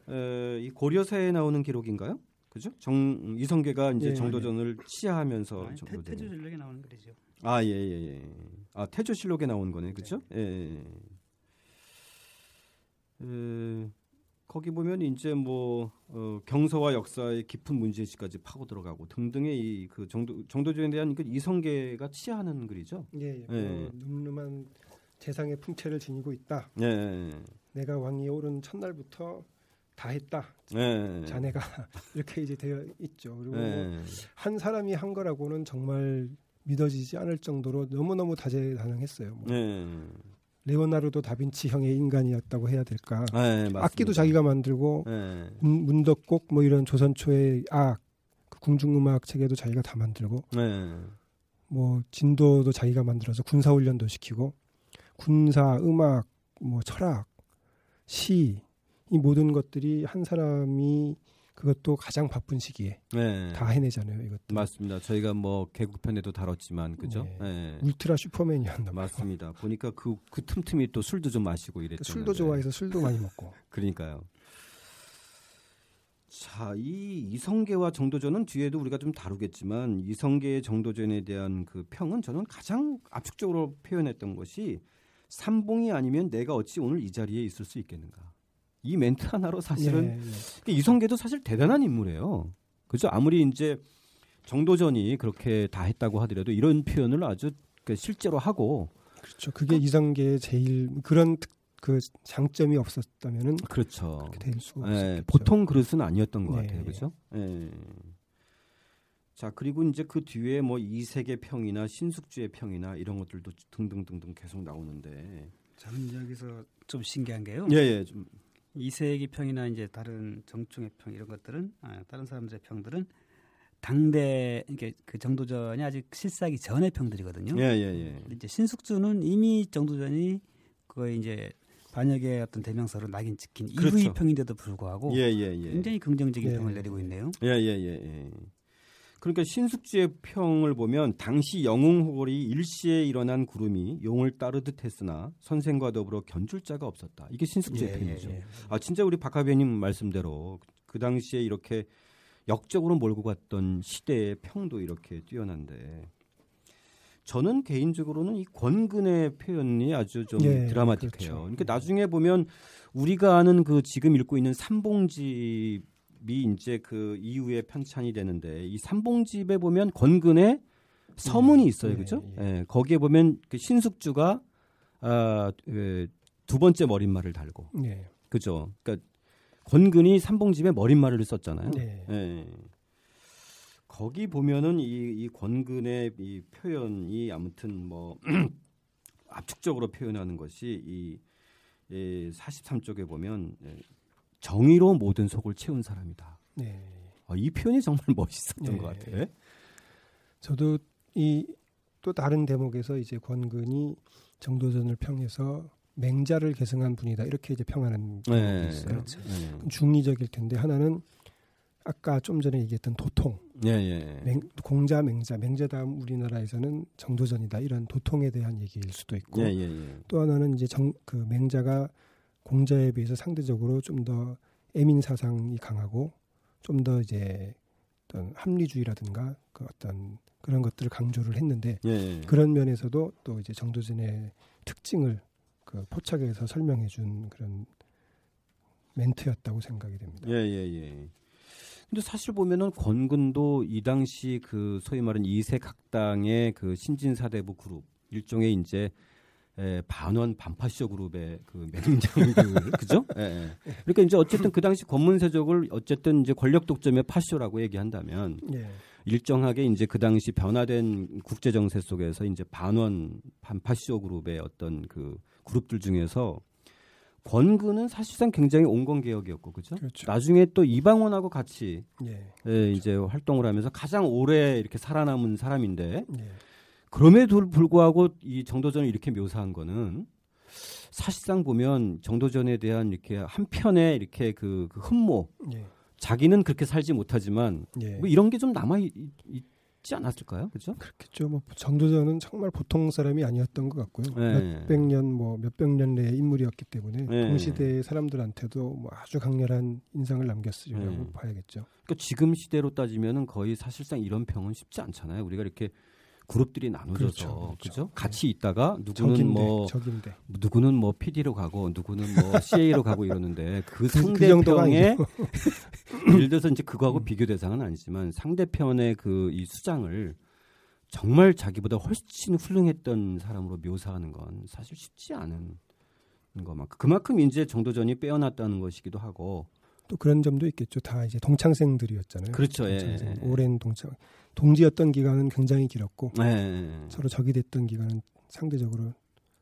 에, 이 고려사에 나오는 기록인가요? 그죠? 정 이성계가 이제 예, 정도전을 예. 치하하면서 아니, 태조실록에 나오는 글이죠. 아, 예, 예, 예. 아, 태조실록에 나온 거네. 그죠? 네. 예. 에, 거기 보면 이제 뭐 어, 경서와 역사의 깊은 문제지까지 파고 들어가고 등등의 이 그 정도 정도전에 대한 그 이성계가 치하하는 글이죠. 예, 예. 예. 늠름한 재상의 풍채를 지니고 있다. 예. 내가 왕위에 오른 첫날부터 다 했다. 예. 자네가 이렇게 이제 되어 있죠. 그리고 예. 한 사람이 한 거라고는 정말 믿어지지 않을 정도로 너무 너무 다재다능했어요. 뭐. 예. 레오나르도 다빈치 형의 인간이었다고 해야 될까? 네, 악기도 자기가 만들고 네. 문덕곡 뭐 이런 조선 초의 악, 그 궁중음악 체계도 자기가 다 만들고 네. 뭐 진도도 자기가 만들어서 군사 훈련도 시키고 군사 음악 뭐 철학 시 이 모든 것들이 한 사람이 그것도 가장 바쁜 시기에 네. 다 해내잖아요. 이것도 맞습니다. 저희가 뭐 개국편에도 다뤘지만 그죠? 네. 네. 울트라 슈퍼맨이었나 봐요. 맞습니다. 보니까 그그 그 틈틈이 또 술도 좀 마시고 이랬죠. 술도 좋아해서 술도 많이 먹고. 그러니까요. 자, 이 이성계와 정도전은 뒤에도 우리가 좀 다루겠지만 이성계의 정도전에 대한 그 평은 저는 가장 압축적으로 표현했던 것이 삼봉이 아니면 내가 어찌 오늘 이 자리에 있을 수 있겠는가. 이 멘트 하나로 사실은 예, 예. 이성계도 사실 대단한 인물이에요. 그죠? 아무리 이제 정도전이 그렇게 다 했다고 하더라도 이런 표현을 아주 그 실제로 하고 그렇죠. 그게 그, 이성계의 제일 그런 그 장점이 없었다면은 그렇죠. 그렇게 될 수가 예, 없었겠죠. 보통 그릇은 아니었던 것 네. 같아요. 그렇죠? 예. 자 그리고 이제 그 뒤에 뭐 이세계 평이나 신숙주의 평이나 이런 것들도 등등등등 계속 나오는데 저는 여기서 좀 신기한 게요. 예, 예, 좀 이세기 평이나 이제 다른 정충의 평 이런 것들은 아, 다른 사람들의 평들은 당대 이게 그 정도전이 아직 실사하기 전의 평들이거든요. 예, 예, 예. 이제 신숙주는 이미 정도전이 그거에 이제 반역의 어떤 대명사로 낙인 찍힌 그렇죠. 이후의 평인데도 불구하고 예, 예, 예. 굉장히 긍정적인 예. 평을 내리고 있네요. 예, 예, 예. 예. 그러니까 신숙주의 평을 보면 당시 영웅호걸이 일시에 일어난 구름이 용을 따르듯 했으나 선생과 더불어 견줄 자가 없었다. 이게 신숙주의 예, 평이죠. 예, 예. 아 진짜 우리 박하배님 말씀대로 그 당시에 이렇게 역적으로 몰고 갔던 시대의 평도 이렇게 뛰어난데 저는 개인적으로는 이 권근의 표현이 아주 좀 예, 드라마틱해요. 그렇죠. 그러니까 나중에 보면 우리가 아는 그 지금 읽고 있는 삼봉지 미 이제 그 이후에 편찬이 되는데 이 삼봉집에 보면 권근에 서문이 네. 있어요, 그죠? 예, 예. 예, 거기에 보면 그 신숙주가 아, 그 두 번째 머릿말을 달고, 예. 그죠? 그러니까 권근이 삼봉집에 머릿말을 썼잖아요. 네. 예. 거기 보면은 이, 이 권근의 이 표현이 아무튼 뭐 압축적으로 표현하는 것이 이, 이 43쪽에 보면 정의로 모든 속을 채운 사람이다. 네. 아, 이 표현이 정말 멋있었던 네. 것 같아요. 저도 이 또 다른 대목에서 이제 권근이 정도전을 평해서 맹자를 계승한 분이다 이렇게 이제 평하는 네, 있어요. 그렇죠. 네. 중의적일 텐데 하나는 아까 좀 전에 얘기했던 도통, 예, 예. 맹, 공자, 맹자, 맹자 다음 우리나라에서는 정도전이다 이런 도통에 대한 얘기일 수도 있고 예, 예, 예. 또 하나는 이제 정, 그 맹자가 공자에 비해서 상대적으로 좀 더 애민 사상이 강하고 좀 더 이제 어떤 합리주의라든가 그 어떤 그런 것들을 강조를 했는데 예, 예. 그런 면에서도 또 이제 정도전의 특징을 그 포착해서 설명해 준 그런 멘트였다고 생각이 됩니다. 예, 예, 예. 근데 사실 보면은 권근도 이 당시 그 소위 말하는 이색 학당의 그 신진사대부 그룹 일종의 이제 에, 예, 반원 반파쇼 그룹의 그 매능장들 그죠? 예, 예. 그러니까 이제 어쨌든 그 당시 권문세족을 어쨌든 이제 권력 독점의 파쇼라고 얘기한다면 예. 일정하게 이제 그 당시 변화된 국제 정세 속에서 이제 반원 반파쇼 그룹의 어떤 그 그룹들 중에서 권근은 사실상 굉장히 온건 개혁이었고 그죠? 그렇죠. 나중에 또 이방원하고 같이 예, 예, 이제 활동을 하면서 가장 오래 이렇게 살아남은 사람인데 예. 그럼에도 불구하고 이 정도전을 이렇게 묘사한 거는 사실상 보면 정도전에 대한 이렇게 한편의 이렇게 그, 그 흠모 예. 자기는 그렇게 살지 못하지만 예. 뭐 이런 게 좀 남아 있, 쉽지 않았을까요? 그렇죠? 그렇겠죠. 뭐 정도전은 정말 보통 사람이 아니었던 것 같고요. 네. 몇백 년, 뭐 몇백 년 내의 인물이었기 때문에 네. 동시대의 사람들한테도 뭐 아주 강렬한 인상을 남겼으리라고 네. 봐야겠죠. 그러니까 지금 시대로 따지면은 거의 사실상 이런 평은 쉽지 않잖아요. 우리가 이렇게 그룹들이 나눠져서 그렇죠, 그렇죠. 그죠? 같이 있다가 누구는 적인데, 뭐 적인데. 누구는 뭐 PD로 가고 누구는 뭐 CA로 가고 이러는데 그, 그, 그 상대편의 예를 들어서 이제 그거하고 음. 비교 대상은 아니지만 상대편의 그 이 수장을 정말 자기보다 훨씬 훌륭했던 사람으로 묘사하는 건 사실 쉽지 않은 거만큼 그만큼 이제 정도전이 빼어났다는 것이기도 하고 또 그런 점도 있겠죠. 다 이제 동창생들이었잖아요. 그렇죠. 동창생. 예. 오랜 동창 동지였던 기간은 굉장히 길었고 예. 서로 적이 됐던 기간은 상대적으로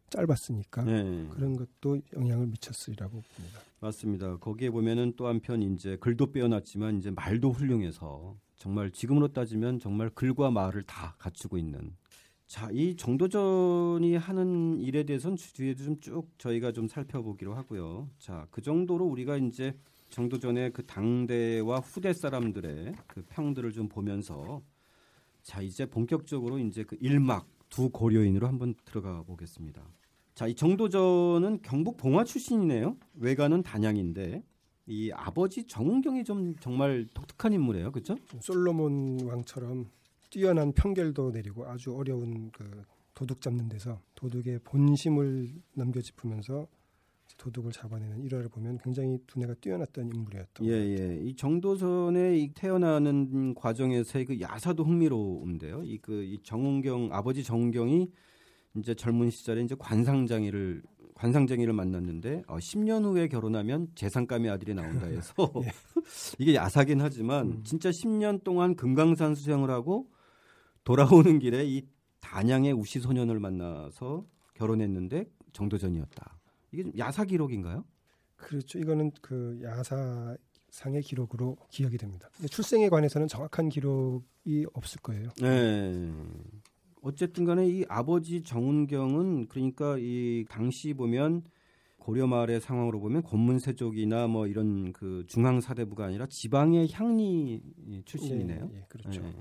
짧았으니까 예. 그런 것도 영향을 미쳤으리라고 봅니다. 맞습니다. 거기에 보면은 또 한편 이제 글도 빼어났지만 이제 말도 훌륭해서 정말 지금으로 따지면 정말 글과 말을 다 갖추고 있는 자, 이 정도전이 하는 일에 대해서는 뒤에도 좀 쭉 저희가 좀 살펴보기로 하고요. 자, 그 정도로 우리가 이제 정도전에 그 당대와 후대 사람들의 그 평들을 좀 보면서 자 이제 본격적으로 이제 그 일막 두 고려인으로 한번 들어가 보겠습니다. 자, 이 정도전은 경북 봉화 출신이네요. 외가는 단양인데 이 아버지 정은경이 좀 정말 독특한 인물이에요, 그렇죠? 솔로몬 왕처럼 뛰어난 평결도 내리고 아주 어려운 그 도둑 잡는 데서 도둑의 본심을 넘겨짚으면서 도둑을 잡아내는 일화를 보면 굉장히 두뇌가 뛰어났던 인물이었던. 예, 예. 이 정도선의 태어나는 과정에서의 그 야사도 흥미로운데요. 이 그 이 정은경 아버지 정은경이 이제 젊은 시절에 이제 관상장애를 관상쟁이를 만났는데 어, 10년 후에 결혼하면 재산감의 아들이 나온다 해서 예. 이게 야사긴 하지만 음. 진짜 10년 동안 금강산 수영을 하고 돌아오는 길에 이 단양의 우시 소년을 만나서 결혼했는데 정도전이었다. 이게 좀 야사 기록인가요? 그렇죠. 이거는 그 야사 상의 기록으로 기억이 됩니다. 출생에 관해서는 정확한 기록이 없을 거예요. 네. 어쨌든 간에 이 아버지 정은경은 그러니까 이 당시 보면 고려 마을의 상황으로 보면 권문세족이나 뭐 이런 그 중앙 사대부가 아니라 지방의 향리 출신이네요. 네, 네, 그렇죠. 네.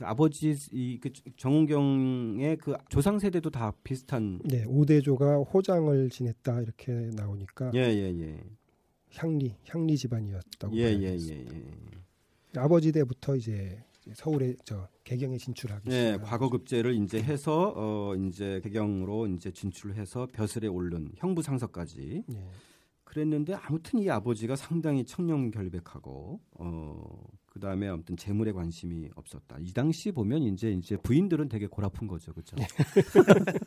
그 아버지 이그 정은경의 그 조상 세대도 다 비슷한. 네, 오대조가 호장을 지냈다 이렇게 나오니까. 예, 예, 예. 향리 향리 집안이었다고. 예, 예, 예, 예. 아버지 때부터 이제 서울에 저 개경에 진출하기. 네, 과거 급제를 이제 해서 어 이제 개경으로 이제 진출해서 벼슬에 오른 형부 상서까지. 네. 그랬는데 아무튼 이 아버지가 상당히 청렴 결백하고 어 그 다음에 아무튼 재물에 관심이 없었다. 이 당시 보면 이제 이제 부인들은 되게 골아픈 거죠. 그렇죠?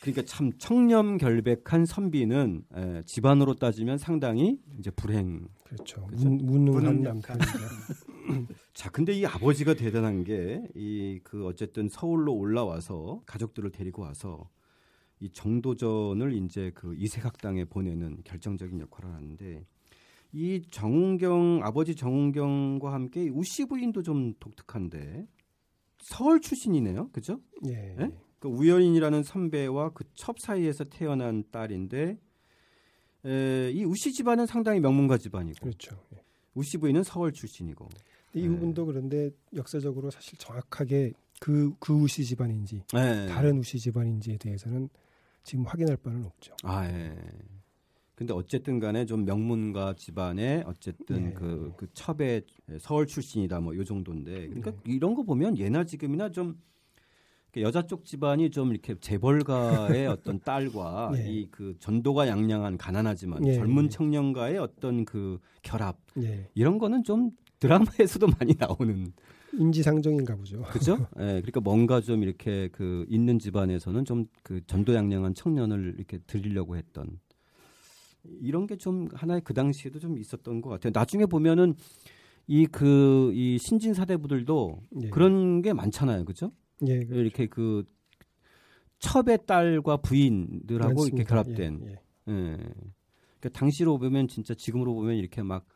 그러니까 참 청렴결백한 선비는 에, 집안으로 따지면 상당히 이제 불행. 그렇죠. 그렇죠? 무능한 남편. 자, 근데 이 아버지가 대단한 게 이 그 어쨌든 서울로 올라와서 가족들을 데리고 와서 이 정도전을 이제 그 이세각당에 보내는 결정적인 역할을 하는데 이 정은경 아버지 정은경과 함께 우씨 부인도 좀 독특한데 서울 출신이네요, 그죠? 예. 예? 그 우연인이라는 선배와 그 첩 사이에서 태어난 딸인데 에, 이 우씨 집안은 상당히 명문가 집안이고, 그렇죠. 예. 우씨 부인은 서울 출신이고. 이 예. 부분도 그런데 역사적으로 사실 정확하게 그, 그 우씨 집안인지 예. 다른 우씨 집안인지에 대해서는 지금 확인할 바는 없죠. 아, 예. 근데 어쨌든 간에 좀 명문가 집안의 어쨌든 네. 그, 그 첩의 서울 출신이다 뭐 요 정도인데 그러니까 네. 이런 거 보면 예나 지금이나 좀 여자 쪽 집안이 좀 이렇게 재벌가의 어떤 딸과 네. 이그 전도가 양양한 가난하지만 네. 젊은 청년과의 어떤 그 결합 네. 이런 거는 좀 드라마에서도 많이 나오는 인지상정인가 보죠. 그죠? 예. 네, 그러니까 뭔가 좀 이렇게 그 있는 집안에서는 좀 그 전도양양한 청년을 이렇게 드리려고 했던 이런 게 좀 하나의 그 당시에도 좀 있었던 것 같아요. 나중에 보면은 이 그 이 신진 사대부들도 예. 그런 게 많잖아요, 그죠? 예, 그렇죠. 이렇게 그 첩의 딸과 부인들하고 맞습니다. 이렇게 결합된. 예, 예. 예. 그러니까 당시로 보면 진짜 지금으로 보면 이렇게 막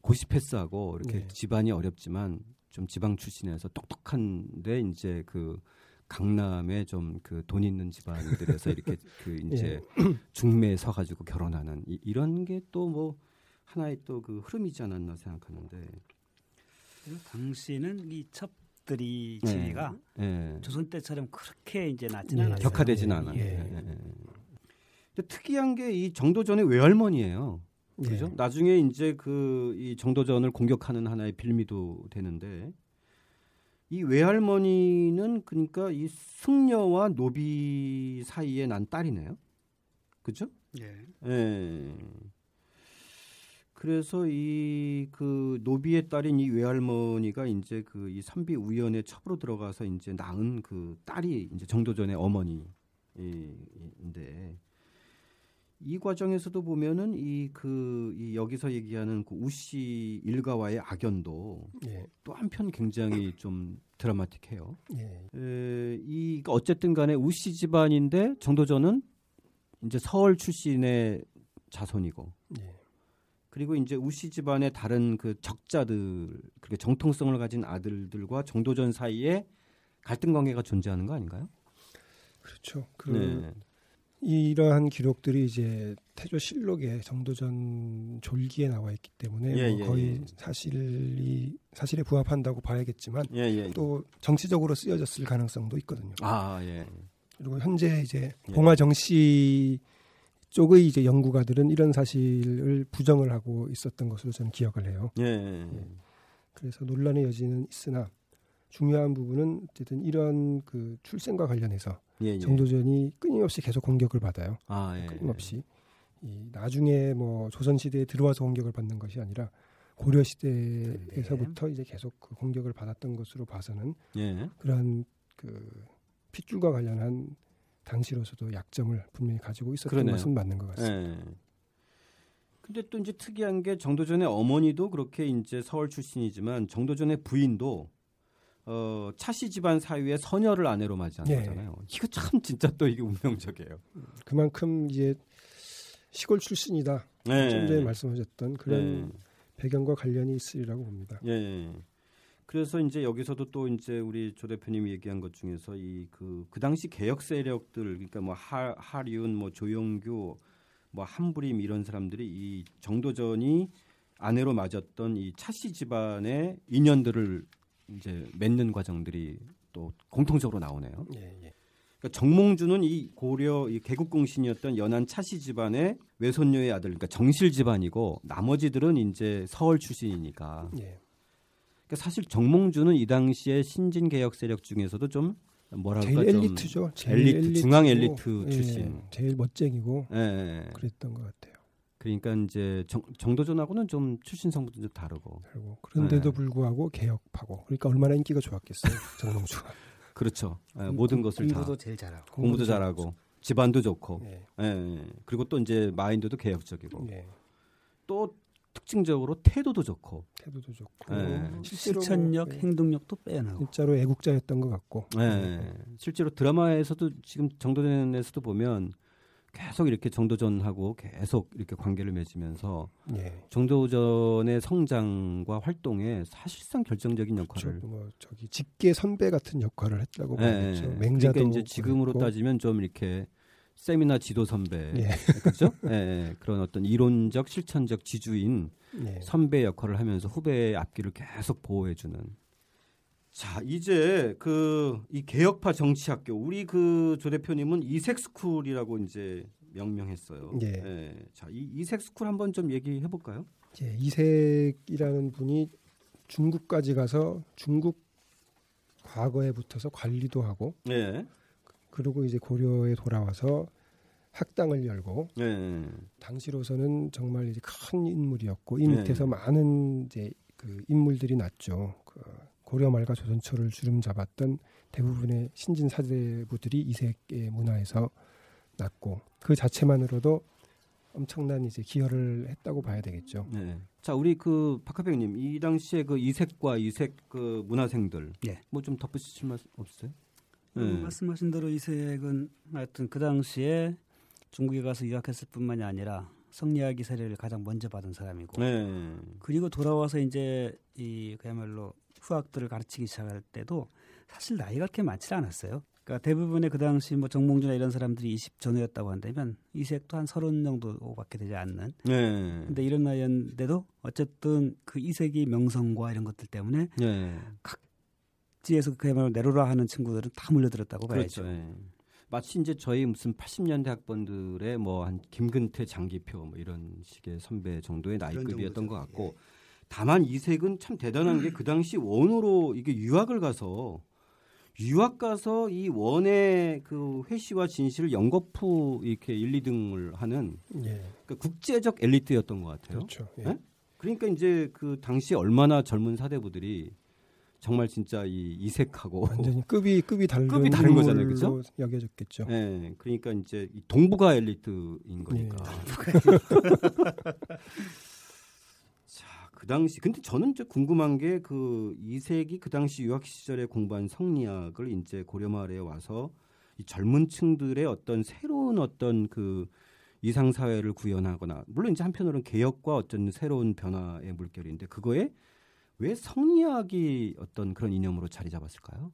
고시 패스하고 이렇게 예. 집안이 어렵지만 좀 지방 출신에서 똑똑한데 이제 그 강남에 좀 그 돈 있는 집안들에서 이렇게 그 이제 예. 중매에 서가지고 결혼하는 이, 이런 게 또 뭐 하나의 또 그 흐름이지 않았나 생각하는데 당시는 이첩 가족들이 네. 지위가 네. 조선 때처럼 그렇게 이제 낮지는 네. 않았어요. 격화되진 네. 않아요. 예. 특이한 게 이 정도전의 외할머니예요. 그죠? 나중에 이제 그 이 정도전을 공격하는 하나의 빌미도 되는데 이 외할머니는 그러니까 이 승려와 노비 사이에 난 딸이네요. 그죠? 예. 예. 그래서 이 그 노비의 딸인 이 외할머니가 이제 그 이 선비 우연에 첩으로 들어가서 이제 낳은 그 딸이 이제 정도전의 어머니인데 이 과정에서도 보면은 이 그이 그, 여기서 얘기하는 그 우씨 일가와의 악연도 예. 또 한편 굉장히 좀 드라마틱해요. 예. 에, 이 그러니까 어쨌든 간에 우씨 집안인데 정도전은 이제 서울 출신의 자손이고 예. 그리고 이제 우씨 집안의 다른 그 적자들 그렇게 정통성을 가진 아들들과 정도전 사이에 갈등 관계가 존재하는 거 아닌가요? 그렇죠. 그 네. 이러한 기록들이 이제 태조 실록에 정도전 졸기에 나와 있기 때문에 예, 뭐 예, 거의 예. 사실이 사실에 부합한다고 봐야겠지만 예, 예, 또 정치적으로 쓰여졌을 가능성도 있거든요. 아 예. 그리고 현재 이제 봉화 정씨 쪽의 이제 연구가들은 이런 사실을 부정을 하고 있었던 것으로 저는 기억을 해요. 예. 그래서 논란의 여지는 있으나 중요한 부분은 어쨌든 이런 그 출생과 관련해서 예, 예. 정도전이 끊임없이 계속 공격을 받아요. 아, 예, 끊임없이. 이 나중에 뭐 조선 시대에 들어와서 공격을 받는 것이 아니라 고려 시대에서부터 이제 계속 그 공격을 받았던 것으로 봐서는 예. 그런 그 핏줄과 관련한 당시로서도 약점을 분명히 가지고 있었던 그러네요. 것은 맞는 것 같습니다. 예. 근데 또 이제 특이한 게 정도전의 어머니도 그렇게 이제 서울 출신이지만 정도전의 부인도 어, 차씨 집안 사유의 서녀를 아내로 맞이한 네. 거잖아요. 이거 참 진짜 또 이게 운명적이에요. 그만큼 이제 시골 출신이다. 네. 좀 전에 말씀하셨던 그런 네. 배경과 관련이 있으리라고 봅니다. 예. 그래서 이제 여기서도 또 이제 우리 조 대표님이 얘기한 것 중에서 이 그그 그 당시 개혁 세력들 그러니까 뭐 하, 하리운 뭐 조영규 뭐 한부림 이런 사람들이 이 정도전이 아내로 맞았던 이 차씨 집안의 인연들을 이제 맺는 과정들이 또 공통적으로 나오네요. 예, 예. 그러니까 정몽주는 이 고려 이 개국 공신이었던 연안 차씨 집안의 외손녀의 아들, 그러니까 정실 집안이고 나머지들은 이제 서울 출신이니까. 예. 그러니까 사실 정몽주는 이 당시에 신진 개혁 세력 중에서도 좀 뭐랄까 제일 엘리트죠. 제일 엘리트, 엘리트 중앙 엘리트 예, 출신. 제일 멋쟁이고 예. 그랬던 것 같아요. 그러니까 이제 정, 정도전하고는 좀 출신 성분도 좀 다르고. 다르고 그런데도 네. 불구하고 개혁하고 그러니까 얼마나 인기가 좋았겠어요 정몽주가. 그렇죠. 네, 모든 것을 공부도 다 제일 잘하고 공부도 잘하고 집안도 좋고. 네. 네. 그리고 또 이제 마인드도 개혁적이고. 네. 또 특징적으로 태도도 좋고. 태도도 좋고. 네. 실천력, 네. 행동력도 빼어나고. 진짜로 애국자였던 것 같고. 네. 실제로 드라마에서도 지금 정도전에서도 보면 계속 이렇게 정도전하고 계속 이렇게 관계를 맺으면서 예. 정도전의 성장과 활동에 사실상 결정적인 역할을 그렇죠. 뭐 저기 직계 선배 같은 역할을 했다고 예. 봐야죠. 예. 맹자도 그러니까 이제 지금으로 그랬고. 따지면 좀 이렇게 세미나 지도 선배 예. 그렇죠? 예, 예. 그런 어떤 이론적 실천적 지주인 예. 선배 역할을 하면서 후배의 앞길을 계속 보호해주는 자, 이제 그 이 개혁파 정치학교 우리 그 조 대표님은 이색 school이라고 이제 명명했어요. 예. 예. 자, 이 이색 school 한번 좀 얘기해 볼까요? 예, 이색이라는 분이 중국까지 가서 중국 과거에 붙어서 관리도 하고 예. 그리고 이제 고려에 돌아와서 학당을 열고 예. 당시로서는 정말 이제 큰 인물이었고 이 밑에서 예. 많은 이제 그 인물들이 났죠. 그 고려 말과 조선 초를 주름 잡았던 대부분의 신진 사대부들이 이색의 문화에서 났고 그 자체만으로도 엄청난 이제 기여를 했다고 봐야 되겠죠. 네. 자, 우리 그 박하백님 이 당시에 그 이색과 이색 그 문화생들 네. 뭐좀 덧붙이실 말씀 없으세요? 음, 네. 말씀하신 대로 이색은 하여튼 그 당시에 중국에 가서 유학했을 뿐만이 아니라 성리학의 세례를 가장 먼저 받은 사람이고 네. 그리고 돌아와서 이제 이 그야말로 후학들을 가르치기 시작할 때도 사실 나이가 그렇게 많지 않았어요. 그러니까 대부분의 그 당시 뭐 정몽주나 이런 사람들이 20 전후였다고 한다면 이색도 한 30 정도밖에 되지 않는. 네. 근데 이런 나이였는데도 어쨌든 그 이색이 명성과 이런 것들 때문에 네. 각 백지에서 그야말로 내로라 하는 친구들은 다 몰려들었다고 그렇죠. 봐야죠. 예. 마치 이제 저희 무슨 80년대 학번들의 뭐 한 김근태, 장기표 뭐 이런 식의 선배 정도의 나이급이었던 것 같고 예. 다만 이색은 참 대단한 게 그 당시 원으로 이게 유학을 가서 유학 가서 이 원의 그 회시와 진실을 연거푸 이렇게 1, 2등을 하는 예. 그러니까 국제적 엘리트였던 것 같아요. 그렇죠. 예. 네? 그러니까 이제 그 당시 얼마나 젊은 사대부들이 정말 진짜 이 이색하고 완전히 급이 급이 다른 급이 다른 거잖아요, 그렇죠? 여겨졌겠죠. 네, 그러니까 이제 동북아 엘리트인 거니까. 네. 자, 그 당시 근데 저는 이제 궁금한 게 그 이색이 그 당시 유학 시절에 공부한 성리학을 이제 고려마을에 와서 이 젊은 층들의 어떤 새로운 어떤 그 이상 사회를 구현하거나 물론 이제 한편으로는 개혁과 어떤 새로운 변화의 물결인데 그거에 왜 성리학이 어떤 그런 이념으로 자리 잡았을까요?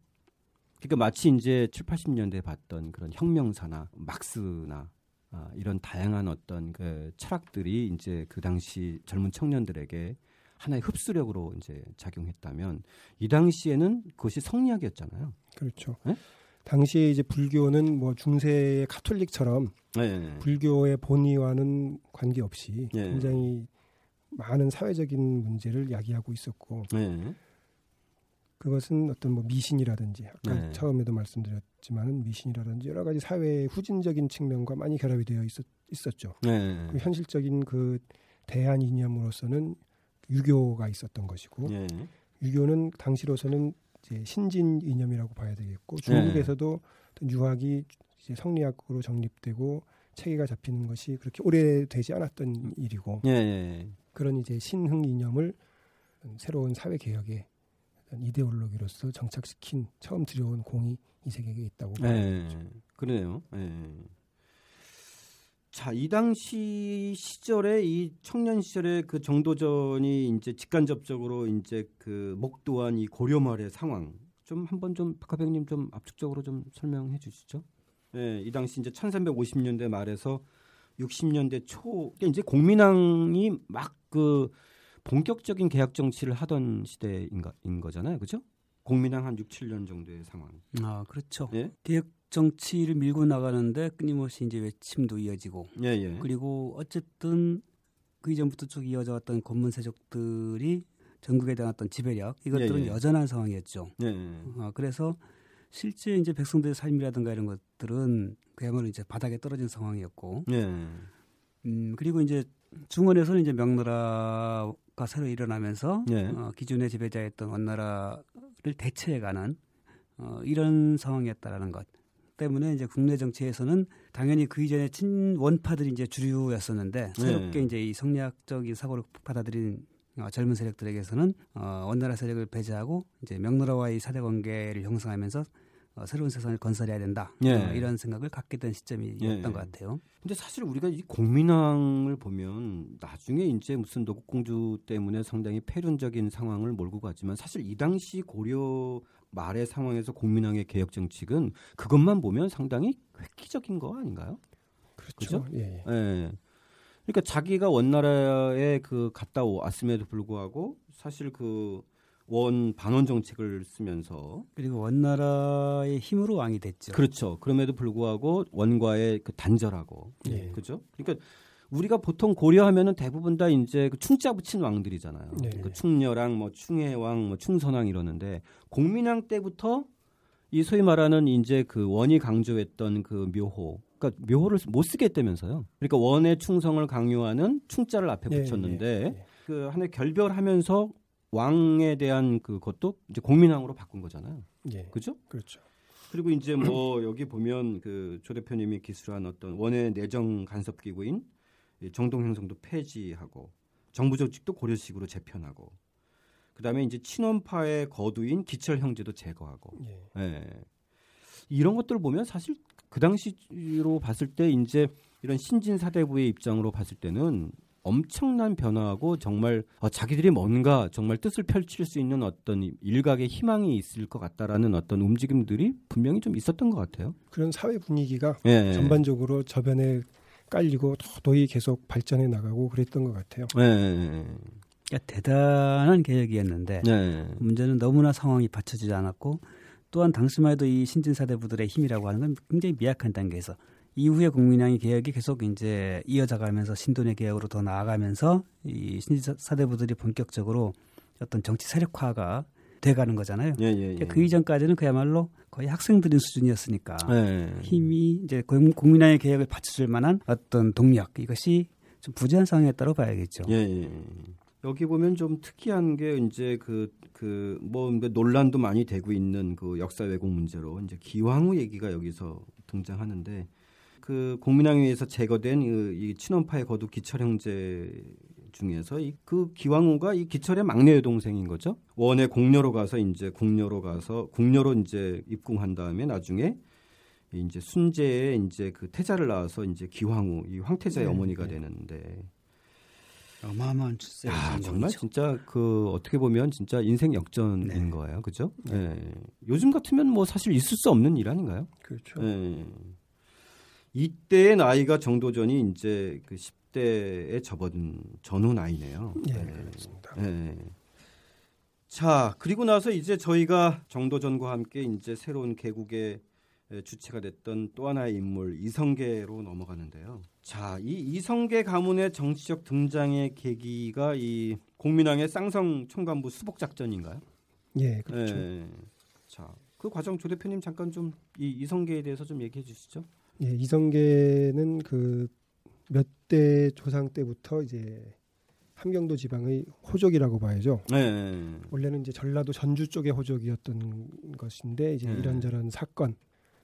그러니까 마치 이제 7, 80년대에 봤던 그런 혁명사나 막스나 아, 이런 다양한 어떤 그 철학들이 이제 그 당시 젊은 청년들에게 하나의 흡수력으로 이제 작용했다면 이 당시에는 그것이 성리학이었잖아요. 그렇죠. 네? 당시 이제 불교는 뭐 중세의 카톨릭처럼 네. 불교의 본의와는 관계없이 네. 굉장히 많은 사회적인 문제를 야기하고 있었고 네. 그것은 어떤 뭐 미신이라든지 아까 네. 처음에도 말씀드렸지만 미신이라든지 여러 가지 사회의 후진적인 측면과 많이 결합이 되어 있었. 네. 그 현실적인 그 대안 이념으로서는 유교가 있었던 것이고 네. 유교는 당시로서는 이제 신진 이념이라고 봐야 되겠고 중국에서도 유학이 이제 성리학으로 정립되고 체계가 잡히는 것이 그렇게 오래되지 않았던 일이고 그런 이제 신흥 이념을 새로운 사회 개혁의 이데올로기로서 정착시킨 처음 들여온 공이 이 세계에 있다고 네, 그러네요. 네. 자, 이 당시 시절에 이 청년 시절에 그 정도전이 이제 직간접적으로 이제 그 목도한 이 고려말의 상황 좀 한번 좀 박하백님 좀 압축적으로 좀 설명해 주시죠. 네, 이 당시 이제 1350년대 말에서 60년대 초 이제 공민왕이 막 그 본격적인 개혁 정치를 하던 시대인가 인 거잖아요. 그죠? 공민왕 한 6, 7년 정도의 상황. 아, 그렇죠. 예? 개혁 정치를 밀고 나가는데 끊임없이 이제 외침도 이어지고. 예, 예. 그리고 어쨌든 그 이전부터 쭉 이어져 왔던 권문 세족들이 전국에 대한 어떤 지배력 이것들은 예, 예. 여전한 상황이었죠. 아, 그래서 실제 이제 백성들의 삶이라든가 이런 것들은 그야말로 이제 바닥에 떨어진 상황이었고. 예. 음, 그리고 이제 중원에서는 이제 명나라가 새로 일어나면서 예. 어, 기존의 지배자였던 원나라를 대체해가는 어, 이런 상황이었다라는 것 때문에 이제 국내 정치에서는 당연히 그 이전에 친원파들이 이제 주류였었는데 새롭게 예. 이제 이 성리학적인 사고를 받아들인 어, 젊은 세력들에게서는 어, 원나라 세력을 배제하고 이제 명나라와의 사대 관계를 형성하면서 어, 새로운 세상을 건설해야 된다 예. 어, 이런 생각을 갖게 된 시점이었던 예. 것 같아요. 근데 사실 우리가 이 공민왕을 보면 나중에 이제 무슨 노국공주 때문에 상당히 폐륜적인 상황을 몰고 가지만 사실 이 당시 고려 말의 상황에서 공민왕의 개혁 정책은 그것만 보면 상당히 획기적인 거 아닌가요? 그렇죠. 그렇죠? 예, 예. 예. 그러니까 자기가 원나라에 그 갔다 왔음에도 불구하고 사실 그 원 반원 정책을 쓰면서 그리고 원나라의 힘으로 왕이 됐죠. 그렇죠. 그럼에도 불구하고 원과의 그 단절하고 예. 그죠? 그러니까 우리가 보통 고려하면은 대부분 다 이제 그 충자 붙인 왕들이잖아요. 네. 그 충녀랑 뭐 충해왕, 뭐 충선왕 이러는데 공민왕 때부터 이 소위 말하는 이제 그 원이 강조했던 그 묘호, 그러니까 묘호를 못 쓰게 했다면서요. 그러니까 원의 충성을 강요하는 충자를 앞에 예, 붙였는데 예, 예. 그 하나 결별하면서 왕에 대한 그것도 이제 공민왕으로 바꾼 거잖아요. 예. 그죠? 그렇죠. 그리고 이제 뭐 여기 보면 그 조 대표님이 기술한 어떤 원의 내정 간섭 기구인 정동 행성도 폐지하고 정부 조직도 고려식으로 재편하고 그다음에 이제 친원파의 거두인 기철 형제도 제거하고 예. 예. 이런 것들 을 보면 사실 그 당시로 봤을 때 이제 이런 신진 사대부의 입장으로 봤을 때는 엄청난 변화하고 정말 어, 자기들이 뭔가 정말 뜻을 펼칠 수 있는 어떤 일각의 희망이 있을 것 같다라는 어떤 움직임들이 분명히 좀 있었던 것 같아요. 그런 사회 분위기가 예, 전반적으로 저변에 깔리고 도도히 계속 발전해 나가고 그랬던 것 같아요. 예. 그러니까 대단한 계획이었는데 네. 문제는 너무나 상황이 받쳐지지 않았고 또한 당시만 해도 이 신진사대부들의 힘이라고 하는 건 굉장히 미약한 단계에서 이후에 국민당의 개혁이 계속 이제 이어져가면서 신돈의 개혁으로 더 나아가면서 이 신진사대부들이 본격적으로 어떤 정치 세력화가 돼가는 거잖아요. 예, 예, 예. 그 이전까지는 그야말로 거의 학생들인 수준이었으니까 예. 힘이 이제 국민당의 개혁을 받쳐줄 만한 어떤 동력 이것이 좀 부재한 상황이었다고 봐야겠죠. 예, 예. 여기 보면 좀 특이한 게 이제 그 그 뭐 논란도 많이 되고 있는 그 역사 왜곡 문제로 이제 기왕후 얘기가 여기서 등장하는데 그 공민왕위에서 제거된 이, 이 친원파의 거두 기철 형제 중에서 이, 그 기왕후가 이 기철의 막내 여동생인 거죠. 원에 공녀로 가서 이제 궁녀로 가서 궁녀로 이제 입궁한 다음에 나중에 이제 순제에 이제 그 태자를 낳아서 이제 기왕후 이 황태자의 네, 어머니가 네. 되는데 어마어마한 출세. 아, 정말 진짜 그 어떻게 보면 진짜 인생 역전인 네. 거예요. 그죠? 네. 네. 요즘 같으면 뭐 사실 있을 수 없는 일 아닌가요? 그렇죠. 네. 이때의 나이가 정도전이 이제 그 10 대에 접어든 전후 나이네요. 네, 네. 그렇습니다. 네. 자, 그리고 나서 이제 저희가 정도전과 함께 이제 새로운 개국의 주체가 됐던 또 하나의 인물 이성계로 넘어가는데요. 자, 이 이성계 가문의 정치적 등장의 계기가 이 공민왕의 쌍성 총관부 수복 작전인가요? 예, 그렇죠. 예. 자, 그 과정 조 대표님 잠깐 좀 이 이성계에 대해서 좀 얘기해 주시죠. 예, 이성계는 그 몇 대 조상 때부터 이제 함경도 지방의 호족이라고 봐야죠. 네. 원래는 이제 전라도 전주 쪽의 호족이었던 것인데 이제 네. 이런저런 사건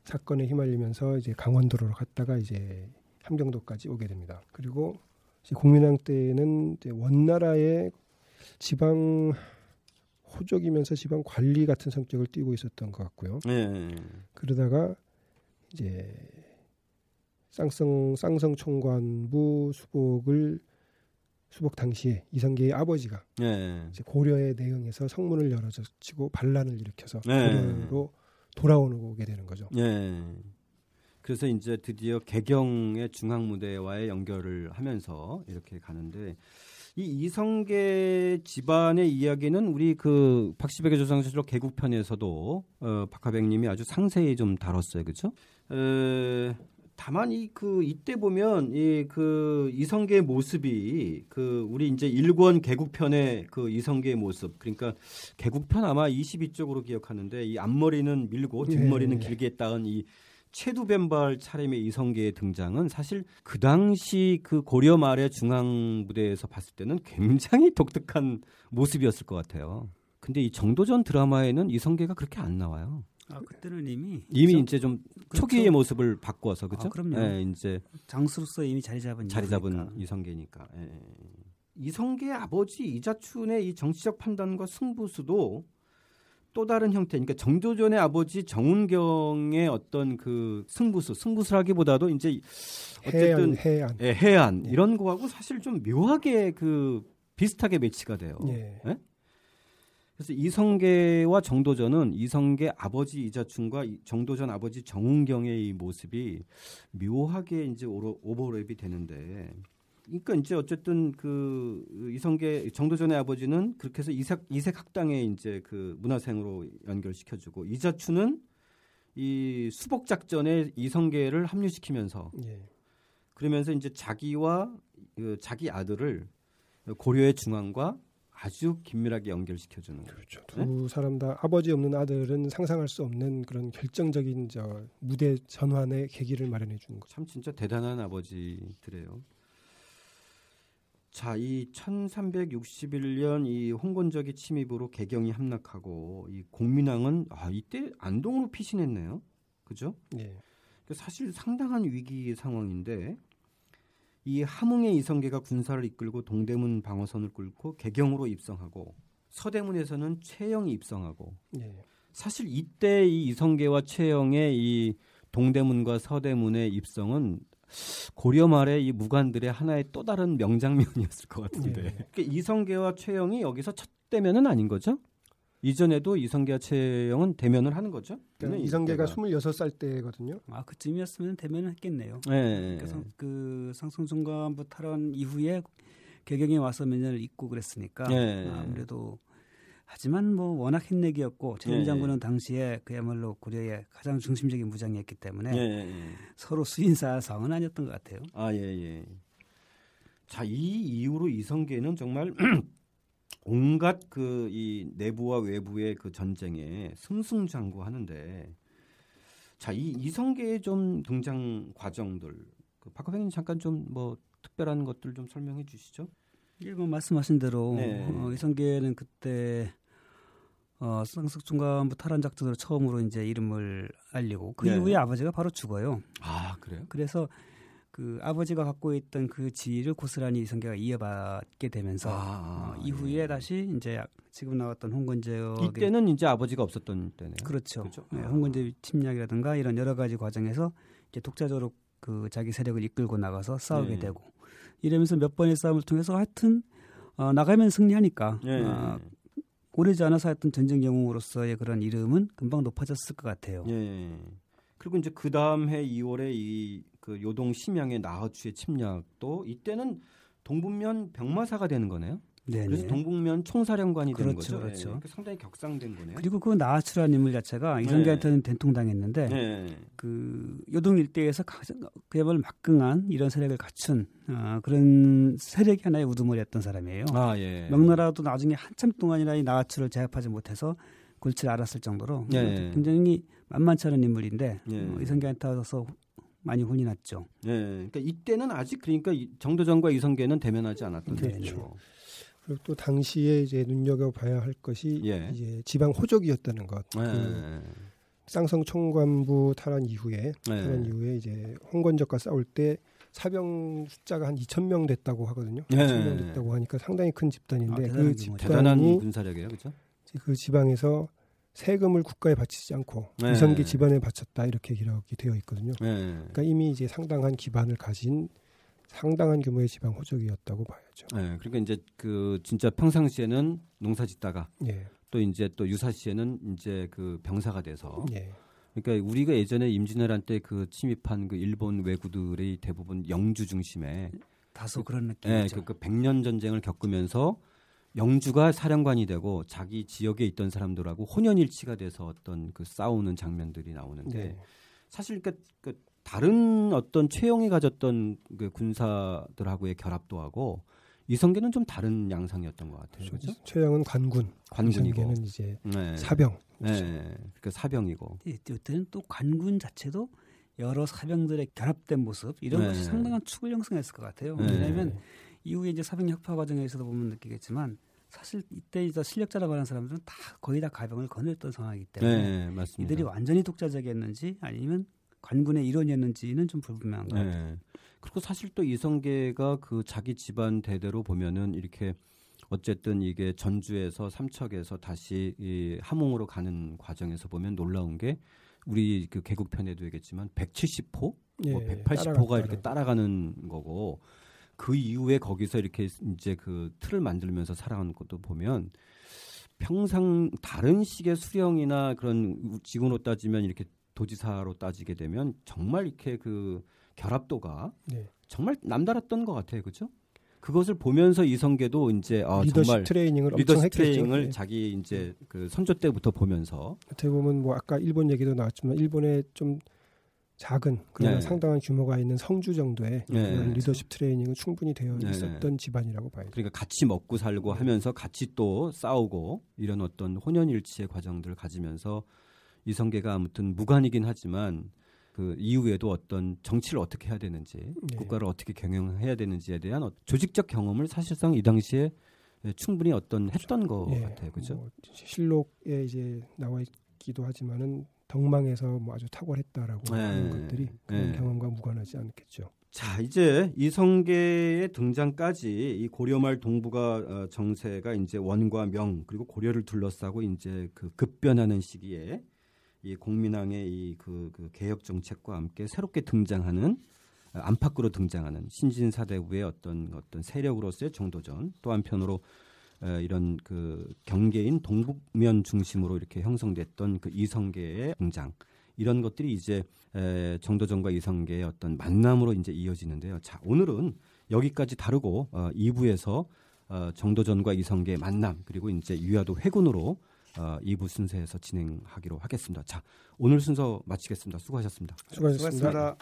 사건에 휘말리면서 이제 강원도로 갔다가 이제 함경도까지 오게 됩니다. 그리고 이제 공민왕 때는 이제 원나라의 지방 호족이면서 지방 관리 같은 성격을 띠고 있었던 것 같고요. 네. 그러다가 이제 쌍성 쌍성 총관부 수복을 수복 당시에 이성계의 아버지가 네. 이제 고려에 대응해서 성문을 열어젖히고 반란을 일으켜서 네. 고려로 돌아오게 되는 거죠. 예. 그래서 이제 드디어 개경의 중앙 무대와의 연결을 하면서 이렇게 가는데 이 이성계 집안의 이야기는 우리 그 박시백의 조상실록 개국편에서도 어, 박하백님이 아주 상세히 좀 다뤘어요, 그렇죠? 다만 이 그 이때 보면 이 그 이성계의 모습이 그 우리 이제 일권 개국편의 그 이성계의 모습 그러니까 개국편 아마 22쪽으로 기억하는데 이 앞머리는 밀고 뒷머리는 네. 길게 따은 이 최두변발 차림의 이성계의 등장은 사실 그 당시 그 고려 말의 중앙 무대에서 봤을 때는 굉장히 독특한 모습이었을 것 같아요. 근데 이 정도전 드라마에는 이성계가 그렇게 안 나와요. 아 그때는 이미 이미 그렇죠? 이제 좀 그렇죠? 초기의 모습을 바꿔서 그렇죠? 아, 그럼요. 예, 이제 장수로서 이미 자리 잡은 자리 잡은 이성계니까. 예. 이성계의 아버지 이자춘의 이 정치적 판단과 승부수도 또 다른 형태. 그러니까 정조전의 아버지 정운경의 어떤 그 승부수, 승부수라기보다도 이제 어쨌든 해안, 해안, 예, 해안 예. 이런 거하고 사실 좀 묘하게 그 비슷하게 매치가 돼요. 예. 예? 그래서 이성계와 정도전은 이성계 아버지 이자춘과 정도전 아버지 정운경의 이 모습이 묘하게 이제 오버랩이 되는데 그러니까 이제 어쨌든 그 이성계 정도전의 아버지는 그렇게 해서 이색 이색 학당에 이제 그 문화생으로 연결시켜 주고 이자춘은 이 수복 작전에 이성계를 합류시키면서 예. 그러면서 이제 자기와 그 자기 아들을 고려의 중앙과 아주 긴밀하게 연결시켜 주는 거죠. 그렇죠. 두 네? 사람 다 아버지 없는 아들은 상상할 수 없는 그런 결정적인 저 무대 전환의 계기를 마련해 주는 거죠. 참 진짜 대단한 아버지들이에요. 자, 이 1361년 이 홍건적의 침입으로 개경이 함락하고 이 공민왕은 아, 이때 안동으로 피신했네요. 그죠? 네. 사실 상당한 위기 상황인데 이 함흥의 이성계가 군사를 이끌고 동대문 방어선을 뚫고 개경으로 입성하고 서대문에서는 최영이 입성하고 네. 사실 이때 이 이성계와 최영의 이 동대문과 서대문의 입성은 고려 말의 이 무관들의 하나의 또 다른 명장면이었을 것 같은데 네. 그러니까 이성계와 최영이 여기서 첫 대면은 아닌 거죠? 이전에도 이성계와 최영은 대면을 하는 거죠. 그러니까 이성계가 이때가. 26살 때거든요. 아 그쯤이었으면 대면을 했겠네요. 네. 그래서 그 상승중간부 탈환 이후에 개경에 와서 몇 년을 있고 그랬으니까 네. 아무래도 하지만 뭐 워낙 흰내기였고 최준 예, 장군은 예. 당시에 그야말로 고려의 가장 중심적인 무장이었기 때문에 예, 예, 예. 서로 수인사 상은 아니었던 것 같아요. 아 예 예. 자 이 이후로 이성계는 정말 온갖 그 이 내부와 외부의 그 전쟁에 승승장구하는데 자 이 이성계의 좀 등장 과정들 그 박학병님 잠깐 좀 뭐 특별한 것들 좀 설명해 주시죠. 예, 뭐 말씀하신 대로 네. 어, 이성계는 그때 어, 쌍석 중간부 탈환 작전으로 처음으로 이제 이름을 알리고 그 네. 이후에 아버지가 바로 죽어요. 아 그래요? 그래서 그 아버지가 갖고 있던 그 지위를 고스란히 이성계가 이어받게 되면서 아, 어, 이후에 네. 다시 이제 지금 나왔던 홍건제어 이때는 이제 아버지가 없었던 때네요. 그렇죠. 그렇죠? 네, 홍건제 침략이라든가 이런 여러 가지 과정에서 이제 독자적으로 그 자기 세력을 이끌고 나가서 싸우게 네. 되고 이러면서 몇 번의 싸움을 통해서 하여튼 어, 나가면 승리하니까 네. 어, 오래지 않아서 했던 전쟁 영웅으로서의 그런 이름은 금방 높아졌을 것 같아요. 예. 그리고 이제 그 다음 해 2월에 이 그 요동 심양의 나허추의 침략도 이때는 동분면 병마사가 되는 거네요. 네네. 그래서 동북면 총사령관이 그렇죠, 되는 거죠. 그렇죠. 네. 상당히 격상된 거네요. 그리고 그 나하추라는 인물 자체가 이성계한테는 네. 된통당했는데 네. 그 요동 일대에서 가장 그야말로 막강한 이런 세력을 갖춘 어, 그런 세력이 하나의 우두머리였던 사람이에요. 아, 예. 명나라도 나중에 한참 동안이나 이 나하추를 제압하지 못해서 골치를 앓았을 정도로 예. 굉장히 만만치 않은 인물인데 예. 어, 이성계한테 와서 많이 혼이 났죠. 예. 그러니까 이때는 아직 그러니까 정도전과 이성계는 대면하지 않았던 거죠. 그렇죠. 그리고 또 당시에 이제 눈여겨 봐야 할 것이 예. 이제 지방 호족이었다는 것. 예. 그 쌍성 총관부 탈환 이후에 예. 탈환 이후에 이제 홍건적과 싸울 때 사병 숫자가 한 2천 명 됐다고 하거든요. 예. 2천 명 됐다고 하니까 상당히 큰 집단인데 아, 그 집단이 군사력이에요, 그렇죠? 그 지방에서 세금을 국가에 바치지 않고 네. 이성계 집안에 바쳤다 이렇게 기록이 되어 있거든요. 네. 그러니까 이미 이제 상당한 기반을 가진 상당한 규모의 지방 호적이었다고 봐야죠. 네, 그러니까 이제 그 진짜 평상시에는 농사 짓다가 예. 또 이제 또 유사시에는 이제 그 병사가 돼서 예. 그러니까 우리가 예전에 임진왜란 때 그 침입한 그 일본 왜구들의 대부분 영주 중심에 다소 그 런 느낌이죠. 네, 그, 그 백년 전쟁을 겪으면서 영주가 사령관이 되고 자기 지역에 있던 사람들하고 혼연일치가 돼서 어떤 그 싸우는 장면들이 나오는데 네. 사실 그, 그 다른 어떤 최영이 가졌던 그 군사들하고의 결합도 하고 이성계는 좀 다른 양상이었던 것 같아요. 그렇죠? 최영은 관군, 관군이고 이성계는 이제 네. 사병. 그렇죠? 네, 그 사병이고. 이때는 또 관군 자체도 여러 사병들의 결합된 모습 이런 네. 것이 상당한 축을 형성했을 것 같아요. 네. 왜냐하면 이후에 이제 사병 혁파 과정에서도 보면 느끼겠지만 사실 이때 이제 실력자라고 하는 사람들은 다 거의 다 가병을 거느렸던 상황이기 때문에 네, 이들이 완전히 독자적이었는지 아니면 관군의 일원이었는지는 좀 불분명한 것 같아요. 네. 그리고 사실 또 이성계가 그 자기 집안 대대로 보면은 이렇게 어쨌든 이게 전주에서 삼척에서 다시 이 함흥으로 가는 과정에서 보면 놀라운 게 우리 그 개국편에도 얘기했지만 170호, 예, 뭐 180호가 이렇게 따라가는 거고 그 이후에 거기서 이렇게 이제 그 틀을 만들면서 살아가는 것도 보면 평상 다른 식의 수령이나 그런 지구로 따지면 이렇게 도지사로 따지게 되면 정말 이렇게 그 결합도가 네. 정말 남달랐던 것 같아요, 그렇죠? 그것을 보면서 이성계도 이제 아, 리더십 정말 트레이닝을 리더십 트레이닝을 네. 자기 이제 그 선조 때부터 보면서 어떻게 보면 뭐 아까 일본 얘기도 나왔지만 일본의 좀 작은 그러나 네. 상당한 규모가 있는 성주 정도의 네. 리더십 트레이닝은 충분히 되어 네. 있었던 집안이라고 봐요. 그러니까 같이 먹고 살고 하면서 같이 또 싸우고 이런 어떤 혼연일치의 과정들을 가지면서 이성계가 아무튼 무관이긴 하지만 그 이후에도 어떤 정치를 어떻게 해야 되는지 네. 국가를 어떻게 경영해야 되는지에 대한 어, 조직적 경험을 사실상 이 당시에 충분히 어떤 했던 것 예, 같아요, 그죠? 뭐 실록에 이제 나와 있기도 하지만은 덕망에서 뭐 아주 탁월했다라고 네. 하는 것들이 그런 네. 경험과 무관하지 않겠죠. 자 이제 이성계의 등장까지 이 고려말 동북아 어, 정세가 이제 원과 명 그리고 고려를 둘러싸고 이제 그 급변하는 시기에 이 공민왕의 이그 그 개혁 정책과 함께 새롭게 등장하는 안팎으로 등장하는 신진사대부의 어떤 어떤 세력으로서의 정도전 또 한편으로 어, 이런 그 경계인 동북면 중심으로 이렇게 형성됐던 그 이성계의 등장 이런 것들이 이제 에, 정도전과 이성계의 어떤 만남으로 이제 이어지는데요. 자 오늘은 여기까지 다루고 어, 2부에서 어, 정도전과 이성계의 만남 그리고 이제 유야도 회군으로 어, 2부 순서에서 진행하기로 하겠습니다. 자, 오늘 순서 마치겠습니다. 수고하셨습니다. 수고하셨습니다. 수고하셨습니다.